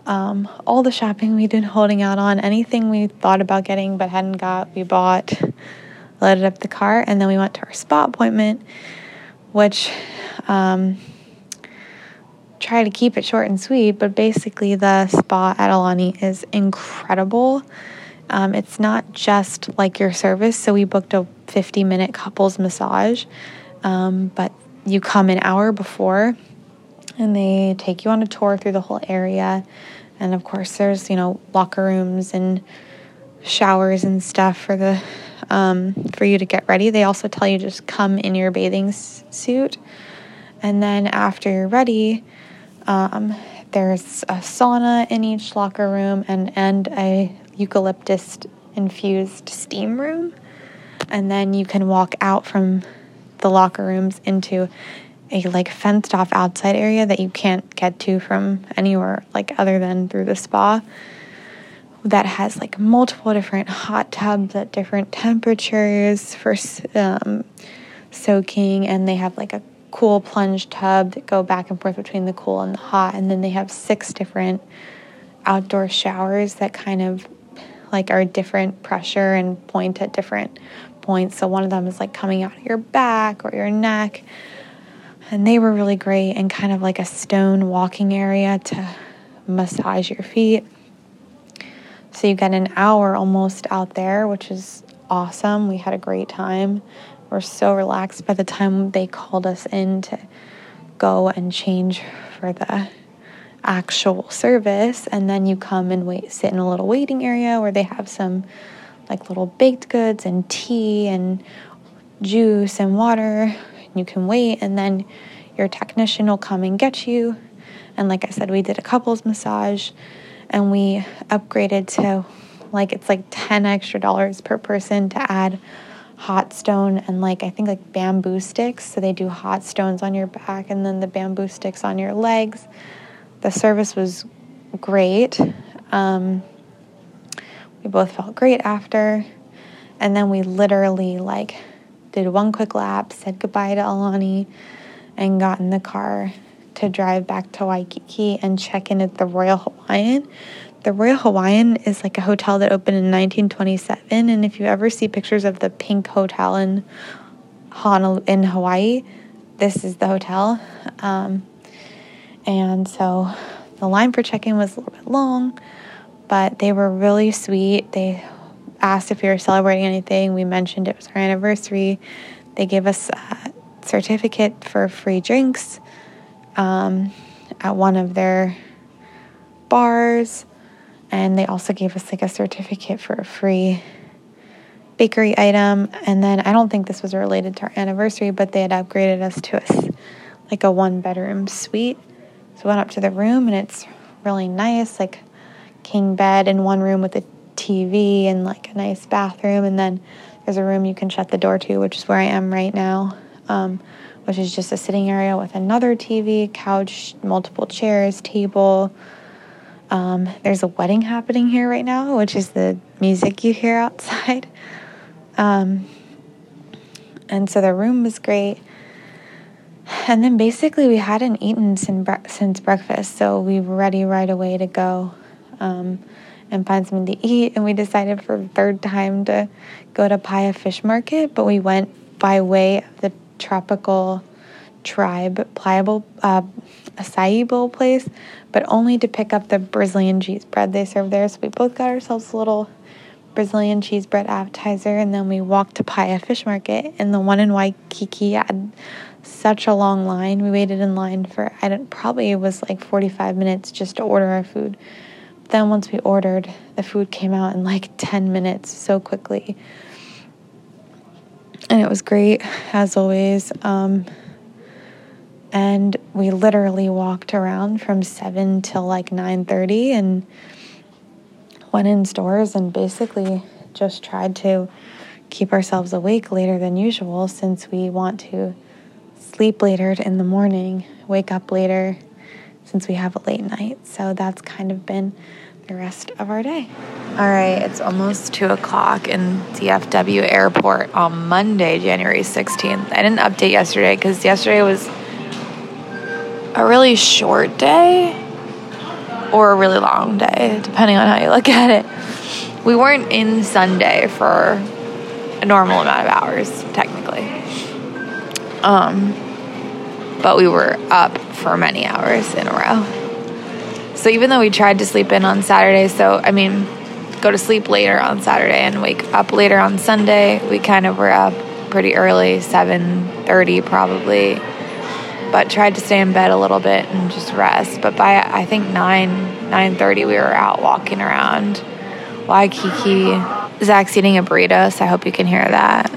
um, all the shopping we've been holding out on. Anything we thought about getting but hadn't got, we bought, loaded up the car, and then we went to our spa appointment, which um, try to keep it short and sweet. But basically, the spa at Aulani is incredible. Um, it's not just like your service. So we booked a 50 minute couples massage, um, but you come an hour before and they take you on a tour through the whole area. And of course, there's, you know, locker rooms and showers and stuff for the um, for you to get ready. They also tell you just come in your bathing suit, and then after you're ready, um, there's a sauna in each locker room and and a eucalyptus infused steam room. And then you can walk out from the locker rooms into a like fenced off outside area that you can't get to from anywhere like other than through the spa that has like multiple different hot tubs at different temperatures for um, soaking and they have like a cool plunge tub that go back and forth between the cool and the hot and then they have six different outdoor showers that kind of like are different pressure and point at different points. So one of them is like coming out of your back or your neck. And they were really great and kind of like a stone walking area to massage your feet. So you get an hour almost out there, which is awesome. We had a great time. We're so relaxed by the time they called us in to go and change for the actual service. And then you come and wait, sit in a little waiting area where they have some like little baked goods and tea and juice and water. You can wait, and then your technician will come and get you. And like I said, we did a couples massage and we upgraded to like it's like 10 extra dollars per person to add hot stone and like I think like bamboo sticks. So they do hot stones on your back and then the bamboo sticks on your legs. The service was great. Um, we both felt great after. And then we literally like did one quick lap, said goodbye to Aulani, and got in the car to drive back to Waikiki and check in at the Royal Hawaiian. The Royal Hawaiian is like a hotel that opened in 1927, and if you ever see pictures of the pink hotel in Honolulu in Hawaii, this is the hotel. Um, and so the line for check-in was a little bit long, but they were really sweet. They asked if we were celebrating anything. We mentioned it was our anniversary. They gave us a certificate for free drinks um, at one of their bars. And they also gave us like a certificate for a free bakery item. And then I don't think this was related to our anniversary, but they had upgraded us to a, like a one bedroom suite. So we went up to the room and it's really nice, like king bed in one room with a TV and like a nice bathroom. And then there's a room you can shut the door to, which is where I am right now, um, which is just a sitting area with another TV, couch, multiple chairs, table. Um, there's a wedding happening here right now, which is the music you hear outside. Um, and so the room was great. And then basically, we hadn't eaten since, since breakfast, so we were ready right away to go um, and find something to eat. And we decided for the third time to go to Paia Fish Market, but we went by way of the tropical tribe pliable uh, acai bowl place, but only to pick up the Brazilian cheese bread they serve there. So we both got ourselves a little Brazilian cheese bread appetizer, and then we walked to Paia Fish Market. And the one in Waikiki had such a long line. We waited in line for I don't probably it was like 45 minutes just to order our food. Then once we ordered, the food came out in like 10 minutes so quickly. And it was great as always. Um, and we literally walked around from 7 till like 9:30 and went in stores and basically just tried to keep ourselves awake later than usual since we want to sleep later in the morning, wake up later since we have a late night. So that's kind of been the rest of our day. All right, it's almost two o'clock in DFW Airport on Monday, January 16th. I didn't update yesterday because yesterday was a really short day or a really long day, depending on how you look at it. We weren't in Sunday for a normal amount of hours, technically. Um, but we were up for many hours in a row. So even though we tried to sleep in on Saturday, so I mean, go to sleep later on Saturday and wake up later on Sunday, we kind of were up pretty early, 7:30 probably. But tried to stay in bed a little bit and just rest. But by I think 9 9:30 we were out walking around Waikiki. Zac's eating a burrito, so I hope you can hear that.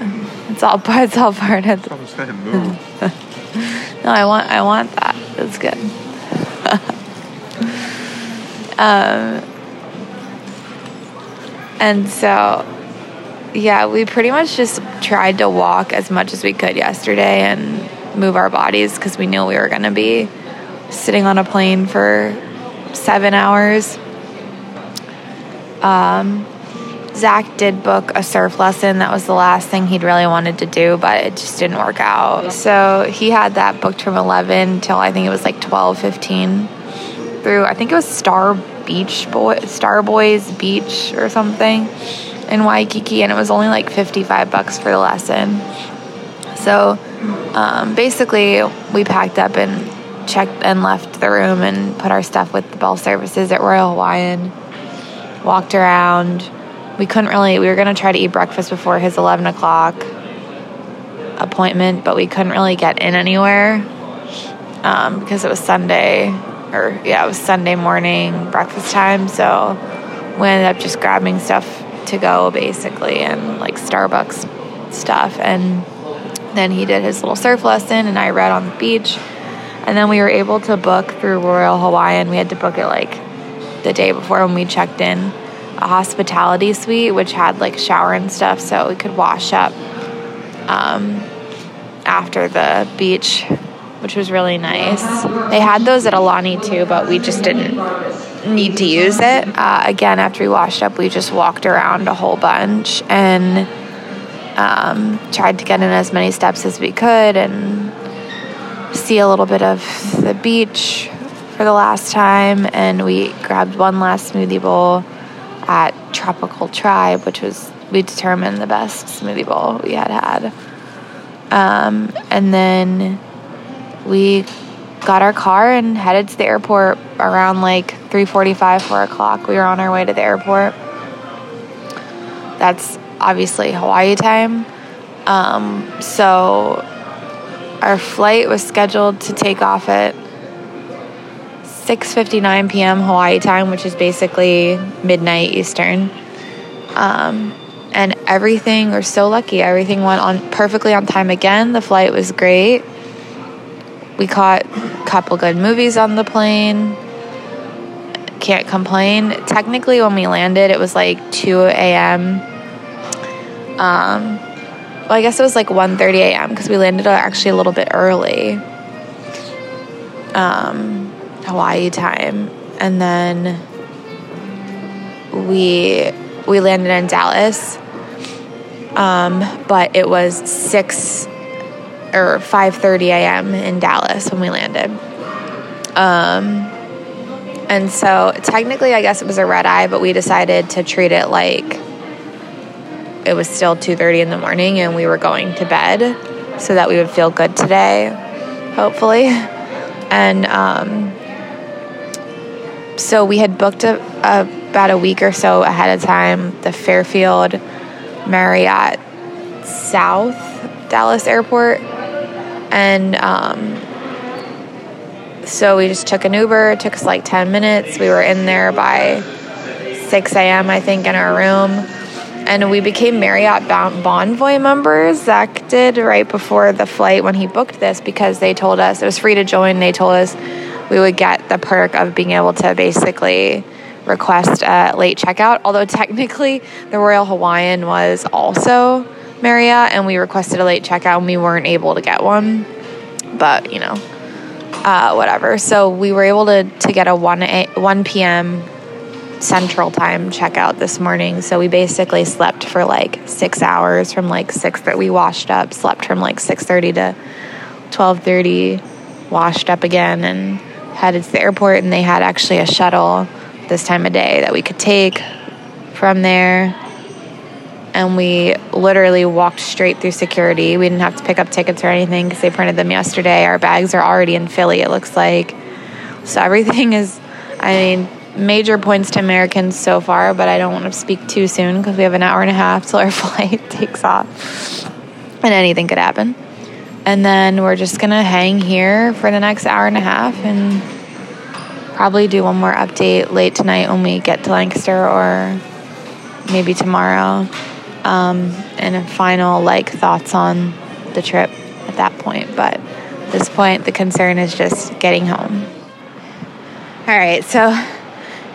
It's all it's all part of oh, the I was going to move. no, I want I want that. That's good. um, and so, yeah, we pretty much just tried to walk as much as we could yesterday and move our bodies because we knew we were going to be sitting on a plane for seven hours. Um, Zac did book a surf lesson. That was the last thing he'd really wanted to do, but it just didn't work out. So he had that booked from 11 till I think it was like 12, 15 through, I think it was Star Beach Boy, Star Boys Beach or something in Waikiki, and it was only like 55 bucks for the lesson. So um, basically, we packed up and checked and left the room and put our stuff with the bell services at Royal Hawaiian, walked around we couldn't really we were going to try to eat breakfast before his 11 o'clock appointment but we couldn't really get in anywhere um, because it was sunday or yeah, it was Sunday morning breakfast time. So we ended up just grabbing stuff to go basically and like Starbucks stuff. And then he did his little surf lesson and I read on the beach. And then we were able to book through Royal Hawaiian. We had to book it like the day before when we checked in a hospitality suite, which had like shower and stuff, so we could wash up um, after the beach, which was really nice. They had those at Aulani too, but we just didn't need to use it. Uh, again, after we washed up, we just walked around a whole bunch and um, tried to get in as many steps as we could and see a little bit of the beach for the last time. And we grabbed one last smoothie bowl at Tropical Tribe, which was we determined the best smoothie bowl we had had. Um, and then we got our car and headed to the airport around like 3.45 4 o'clock. We were on our way to the airport. That's obviously hawaii time. Um, so our flight was scheduled to take off at 6.59 p.m hawaii time which is basically midnight eastern. Um, and everything we're so lucky. Everything went on perfectly on time again. The flight was great. We caught a couple good movies on the plane. Can't complain. Technically when we landed it was like 2 a.m um, well i guess it was like 1.30 a.m because we landed actually a little bit early. Um, hawaii time and then we we landed in dallas um, but it was 6 or 5:30 a.m. in Dallas when we landed. Um, and so technically, I guess it was a red eye, but we decided to treat it like it was still 2:30 in the morning, and we were going to bed, so that we would feel good today, hopefully. And um, so we had booked a, a, about a week or so ahead of time the Fairfield Marriott South Dallas Airport and um, so we just took an Uber. It took us like 10 minutes. We were in there by 6 a.m., I think, in our room. And we became Marriott Bonvoy members. Zac did right before the flight when he booked this because they told us it was free to join. They told us we would get the perk of being able to basically request a late checkout. Although technically, the Royal Hawaiian was also Marriott and we requested a late checkout and we weren't able to get one. But, you know, uh, whatever. So we were able to, to get a 1, a, 1 p.m. Central Time checkout this morning. So we basically slept for like six hours from like 6 that we washed up, slept from like 6.30 to 12.30, washed up again and headed to the airport. And they had actually a shuttle this time of day that we could take from there and we literally walked straight through security. We didn't have to pick up tickets or anything because they printed them yesterday. Our bags are already in Philly, it looks like. So everything is, I mean, major points to Americans so far, but I don't want to speak too soon because we have an hour and a half till our flight takes off. And anything could happen. And then we're just going to hang here for the next hour and a half and probably do one more update late tonight when we get to Lancaster or maybe tomorrow um, and a final like thoughts on the trip at that point. But at this point, the concern is just getting home. All right, so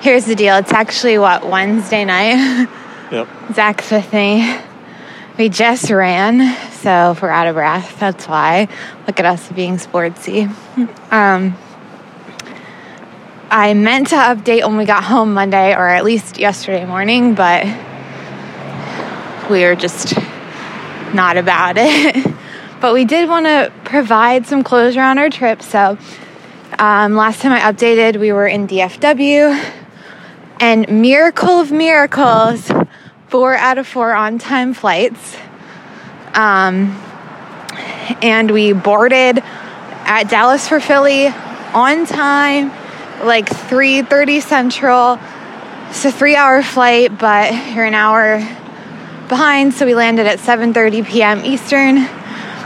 here's the deal. It's actually what Wednesday night. Yep. Zac's with me. We just ran, so if we're out of breath, that's why. Look at us being sportsy. Um, I meant to update when we got home Monday, or at least yesterday morning, but we were just not about it. but we did want to provide some closure on our trip. So um, last time I updated, we were in DFW, and miracle of miracles, four out of four on time flights. Um, and we boarded at Dallas for Philly on time, like 3:30 Central. It's a three-hour flight, but you're an hour behind, so we landed at 7:30 p.m. Eastern.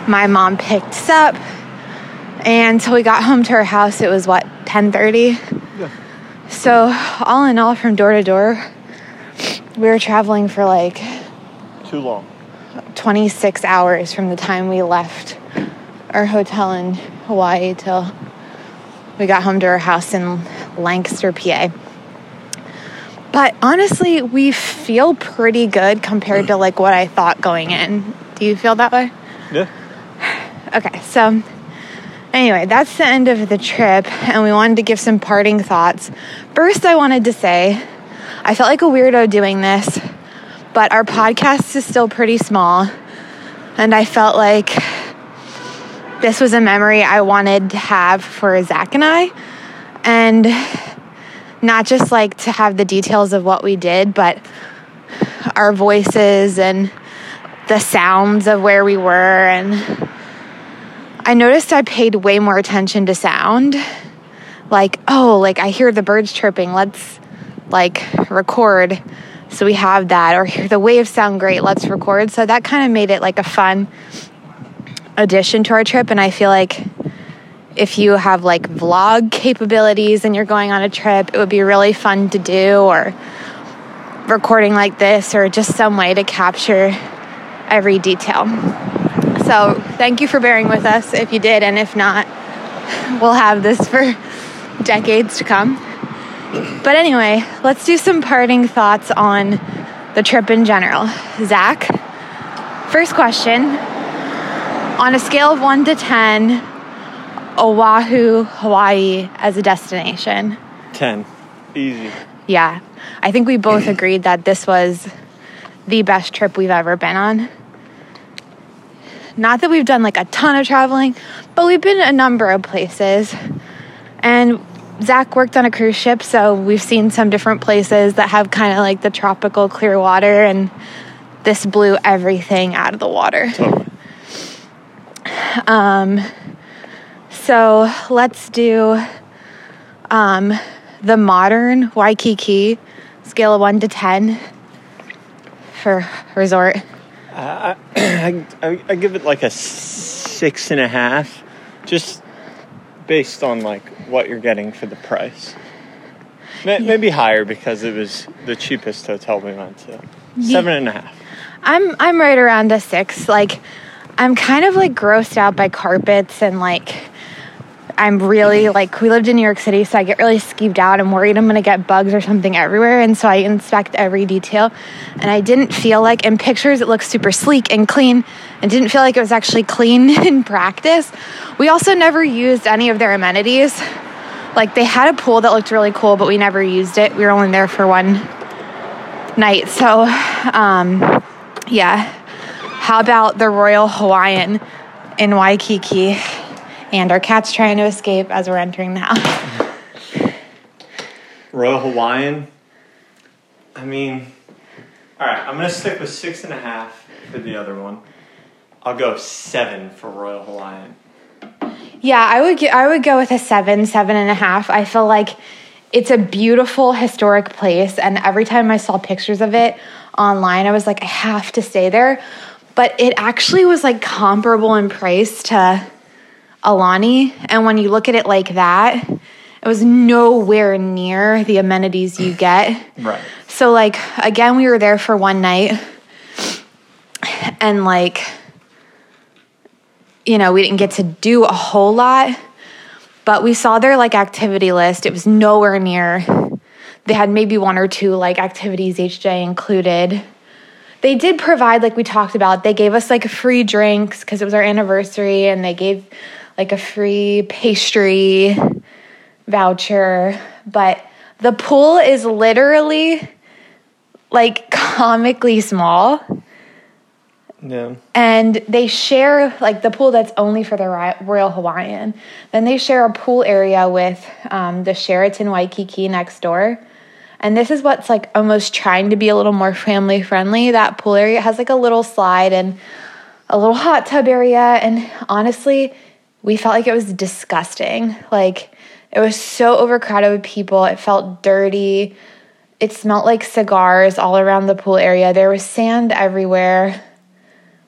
My mom picked us up, and until we got home to our house, it was what 10:30. Yeah. So, all in all from door to door, we were traveling for like Too long. 26 hours from the time we left our hotel in Hawaii till we got home to our house in Lancaster, PA. But honestly, we feel pretty good compared to like what I thought going in. Do you feel that way? Yeah. Okay, so anyway, that's the end of the trip, and we wanted to give some parting thoughts. First, I wanted to say I felt like a weirdo doing this, but our podcast is still pretty small, and I felt like this was a memory I wanted to have for Zac and I, and not just like to have the details of what we did, but our voices and the sounds of where we were. And I noticed I paid way more attention to sound. Like, oh, like I hear the birds chirping, let's like record. So we have that. Or hear the waves sound great, let's record. So that kind of made it like a fun addition to our trip. And I feel like if you have like vlog capabilities and you're going on a trip, it would be really fun to do, or recording like this, or just some way to capture every detail. So, thank you for bearing with us if you did, and if not, we'll have this for decades to come. But anyway, let's do some parting thoughts on the trip in general. Zac, first question on a scale of 1 to 10, Oahu, Hawaii as a destination. 10. Easy. Yeah, I think we both agreed that this was the best trip we've ever been on. Not that we've done like a ton of traveling, but we've been a number of places. And Zac worked on a cruise ship, so we've seen some different places that have kind of like the tropical clear water, and this blew everything out of the water. Totally. Um, so let's do um, the modern Waikiki scale of 1 to 10 for resort. I, I, I give it like a six and a half, just based on like what you're getting for the price. May- Maybe higher because it was the cheapest hotel we went to. Seven and a half. I'm I'm right around a six. Like I'm kind of like grossed out by carpets and like I'm really like we lived in New York City, so I get really skeeved out. I'm worried I'm gonna get bugs or something everywhere, and so I inspect every detail. And I didn't feel like in pictures it looks super sleek and clean, and didn't feel like it was actually clean in practice. We also never used any of their amenities. Like they had a pool that looked really cool, but we never used it. We were only there for one night. So, um, yeah. How about the Royal Hawaiian in Waikiki? And our cat's trying to escape as we're entering the house. Royal Hawaiian. I mean, all right. I'm gonna stick with six and a half for the other one. I'll go seven for Royal Hawaiian. Yeah, I would. I would go with a seven, seven and a half. I feel like it's a beautiful historic place, and every time I saw pictures of it online, I was like, I have to stay there. But it actually was like comparable in price to Aulani, and when you look at it like that, it was nowhere near the amenities you get. Right. So like again, we were there for one night, and like you know, we didn't get to do a whole lot, but we saw their like activity list. It was nowhere near. They had maybe one or two like activities each day included. They did provide, like we talked about, they gave us like free drinks because it was our anniversary, and they gave like a free pastry voucher. But the pool is literally like comically small Yeah. and they share like the pool that's only for the Royal Hawaiian. Then they share a pool area with um, the Sheraton Waikiki next door. And this is what's like almost trying to be a little more family friendly. That pool area has like a little slide and a little hot tub area. And honestly, we felt like it was disgusting. Like it was so overcrowded with people. It felt dirty. It smelled like cigars all around the pool area. There was sand everywhere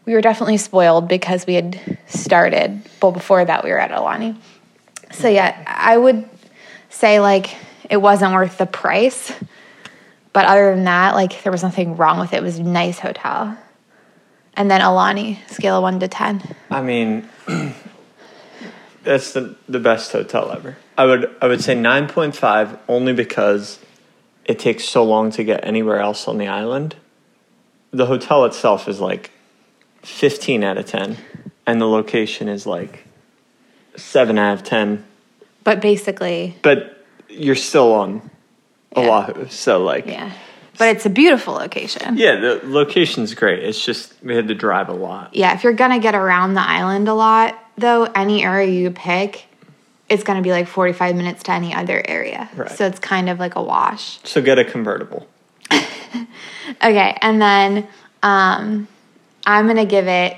we were definitely spoiled because we had started well before that we were at aulani so yeah i would say like it wasn't worth the price. But other than that, like there was nothing wrong with it. It was a nice hotel. And then Aulani, scale of one to ten. I mean, that's the the best hotel ever. I would I would say nine point five only because it takes so long to get anywhere else on the island. The hotel itself is like fifteen out of ten, and the location is like seven out of ten. But basically, But you're still on Yeah. Oahu, so like yeah. But it's a beautiful location. yeah, the location's great. It's just we had to drive a lot. Yeah, if you're gonna get around the island a lot, though, any area you pick, it's gonna be like 45 minutes to any other area. Right. So it's kind of like a wash. So get a convertible. Okay, and then um, I'm gonna give it,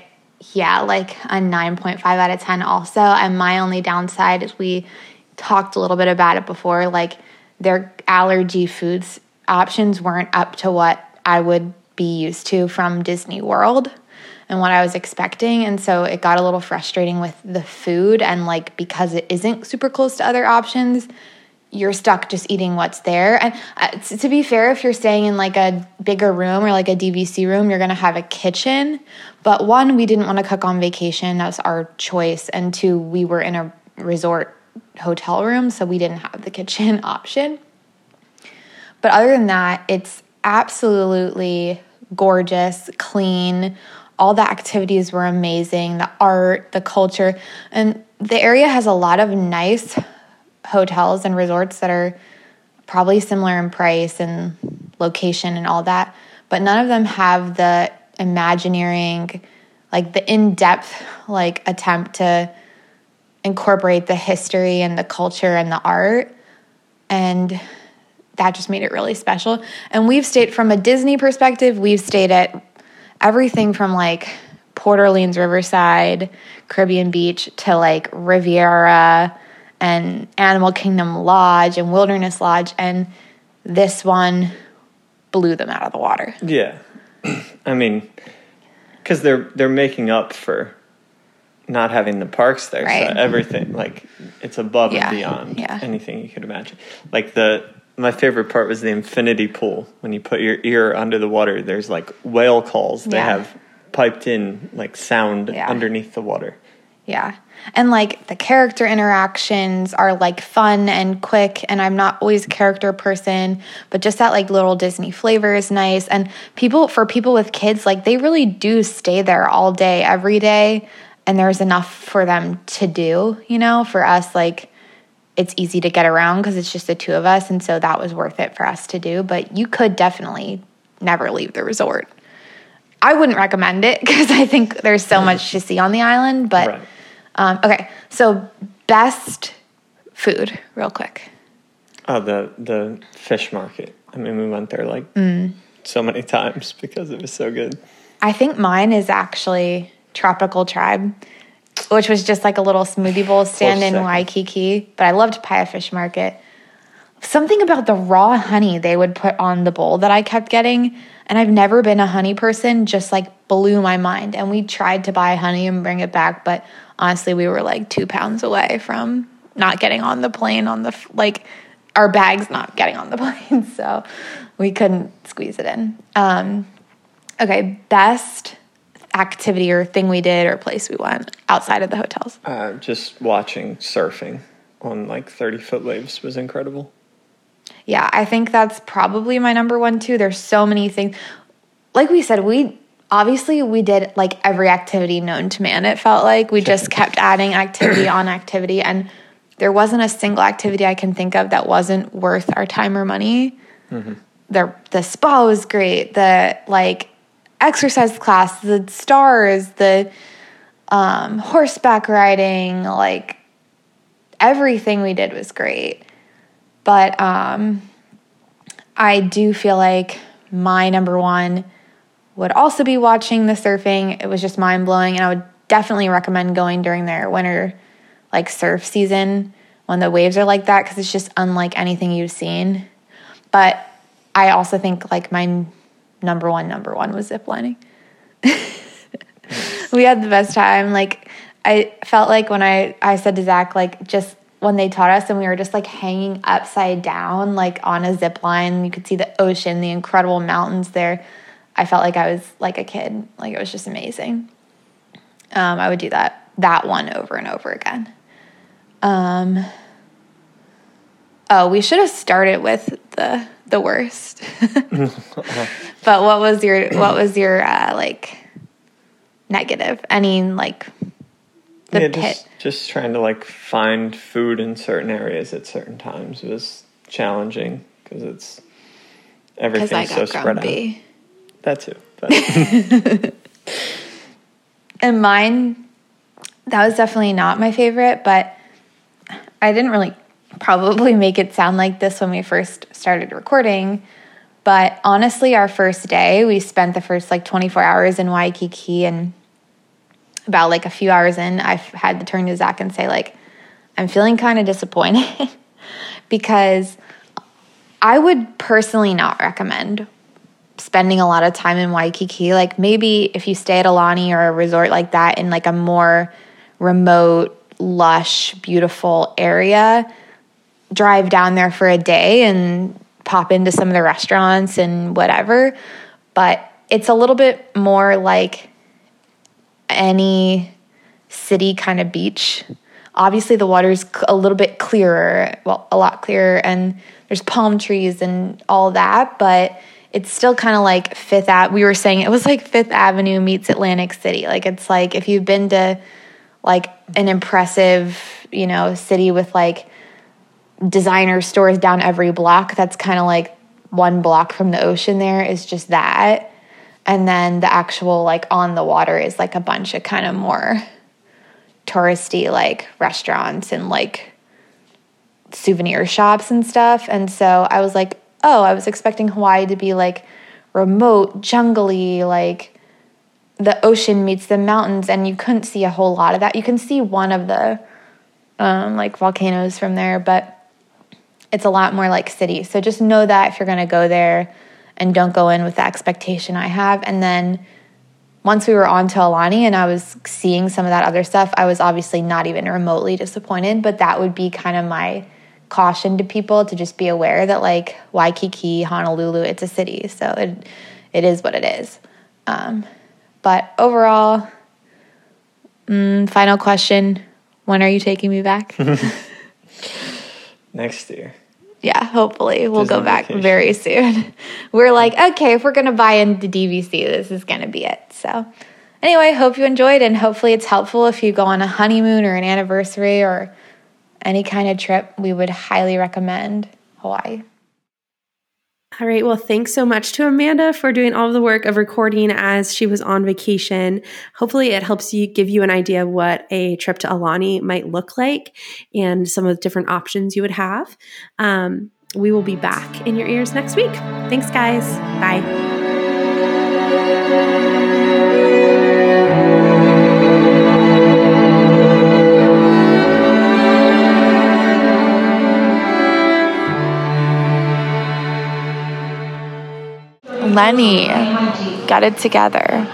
yeah, like a 9.5 out of 10 also. And my only downside is we talked a little bit about it before, like their allergy foods options weren't up to what I would be used to from Disney World and what I was expecting. And so it got a little frustrating with the food. And like, because it isn't super close to other options, you're stuck just eating what's there. And uh, to be fair, if you're staying in like a bigger room or like a DVC room, you're gonna have a kitchen. But one, we didn't want to cook on vacation, that was our choice. And two, we were in a resort hotel room, so we didn't have the kitchen option. But other than that, it's absolutely gorgeous, clean. All the activities were amazing, the art, the culture. And the area has a lot of nice hotels and resorts that are probably similar in price and location and all that, but none of them have the imagineering, like the in-depth like attempt to incorporate the history and the culture and the art. And that just made it really special. And we've stayed from a Disney perspective, we've stayed at everything from like Port Orleans Riverside, Caribbean Beach to like Riviera and Animal Kingdom Lodge and Wilderness Lodge. And this one blew them out of the water. Yeah, I mean, because they're they're making up for not having the parks there. Right. So everything like it's above Yeah, and beyond yeah. anything you could imagine. Like the my favorite part was the infinity pool. When you put your ear under the water, there's like whale calls. They Yeah. have piped in like sound Yeah. underneath the water. Yeah. And like the character interactions are like fun and quick. And I'm not always a character person, but just that like little Disney flavor is nice. And people, for people with kids, like they really do stay there all day, every day. And there's enough for them to do, you know, for us, like it's easy to get around because it's just the two of us. And so that was worth it for us to do. But you could definitely never leave the resort. I wouldn't recommend it because I think there's so much to see on the island, but. Right. Um, okay, so best food, real quick. Oh, the the fish market. I mean, we went there like Mm. so many times because it was so good. I think mine is actually Tropical Tribe, which was just like a little smoothie bowl stand in. Waikiki. But I loved Paia Fish Market. Something about the raw honey they would put on the bowl that I kept getting, and I've never been a honey person, just like blew my mind. And we tried to buy honey and bring it back, but honestly, we were like two pounds away from not getting on the plane on the like our bags not getting on the plane, so we couldn't squeeze it in. Um, okay, best activity or thing we did or place we went outside of the hotels. Uh, just watching surfing on like thirty foot waves was incredible. Yeah, I think that's probably my number one too. There's so many things. Like we said, we obviously we did like every activity known to man. It felt like we just kept adding activity on activity, and there wasn't a single activity I can think of that wasn't worth our time or money. The the spa was great. The like exercise class, the stars, the um, horseback riding, like everything we did was great. But um, I do feel like my number one would also be watching the surfing. It was just mind blowing, and I would definitely recommend going during their winter like surf season when the waves are like that because it's just unlike anything you've seen. But I also think like my number one number one was ziplining. we had the best time. Like I felt like when I I said to Zac like just when they taught us and we were just like hanging upside down like on a zip line you could see the ocean the incredible mountains there i felt like i was like a kid like it was just amazing um, i would do that that one over and over again um, oh we should have started with the the worst but what was your what was your uh, like negative any like the yeah, pit just, just trying to like find food in certain areas at certain times was challenging because it's I everything's so spread out. That too. But And mine, that was definitely not my favorite, but I didn't really probably make it sound like this when we first started recording. But honestly, our first day, we spent the first like 24 hours in Waikiki, and about like a few hours in, I had to turn to Zac and say, like, I'm feeling kind of disappointed because I would personally not recommend spending a lot of time in Waikiki. Like maybe if you stay at a Aulani or a resort like that in like a more remote, lush, beautiful area, drive down there for a day and pop into some of the restaurants and whatever. But it's a little bit more like any city kind of beach. Obviously, the water's a little bit clearer, well, a lot clearer, and there's palm trees and all that, but it's still kind of like Fifth Ave. We were saying it was like Fifth Avenue meets Atlantic City. Like it's like if you've been to like an impressive, you know, city with like designer stores down every block, that's kind of like one block from the ocean there is just that. And then the actual like on the water is like a bunch of kind of more touristy like restaurants and like souvenir shops and stuff. And so I was like, oh, I was expecting Hawaii to be like remote, jungly, like the ocean meets the mountains, and you couldn't see a whole lot of that. You can see one of the um, like volcanoes from there, but it's a lot more like city. So just know that if you're going to go there and don't go in with the expectation I have. And then once we were on to Aulani and I was seeing some of that other stuff, I was obviously not even remotely disappointed, but that would be kind of my caution to people to just be aware that like Waikiki, Honolulu, it's a city. So it it is what it is. Um, but overall, mm, final question, when are you taking me back? next year. Yeah, hopefully we'll go back vacation. very soon. We're like, okay, if we're gonna buy into DVC, this is gonna be it. So, anyway, hope you enjoyed, and hopefully it's helpful if you go on a honeymoon or an anniversary or any kind of trip. We would highly recommend Hawaii. All right. Well, thanks so much to Amanda for doing all the work of recording as she was on vacation. Hopefully, it helps you give you an idea of what a trip to Aulani might look like and some of the different options you would have. Um, we will be back in your ears next week. Thanks, guys. Bye. Lenny got it together.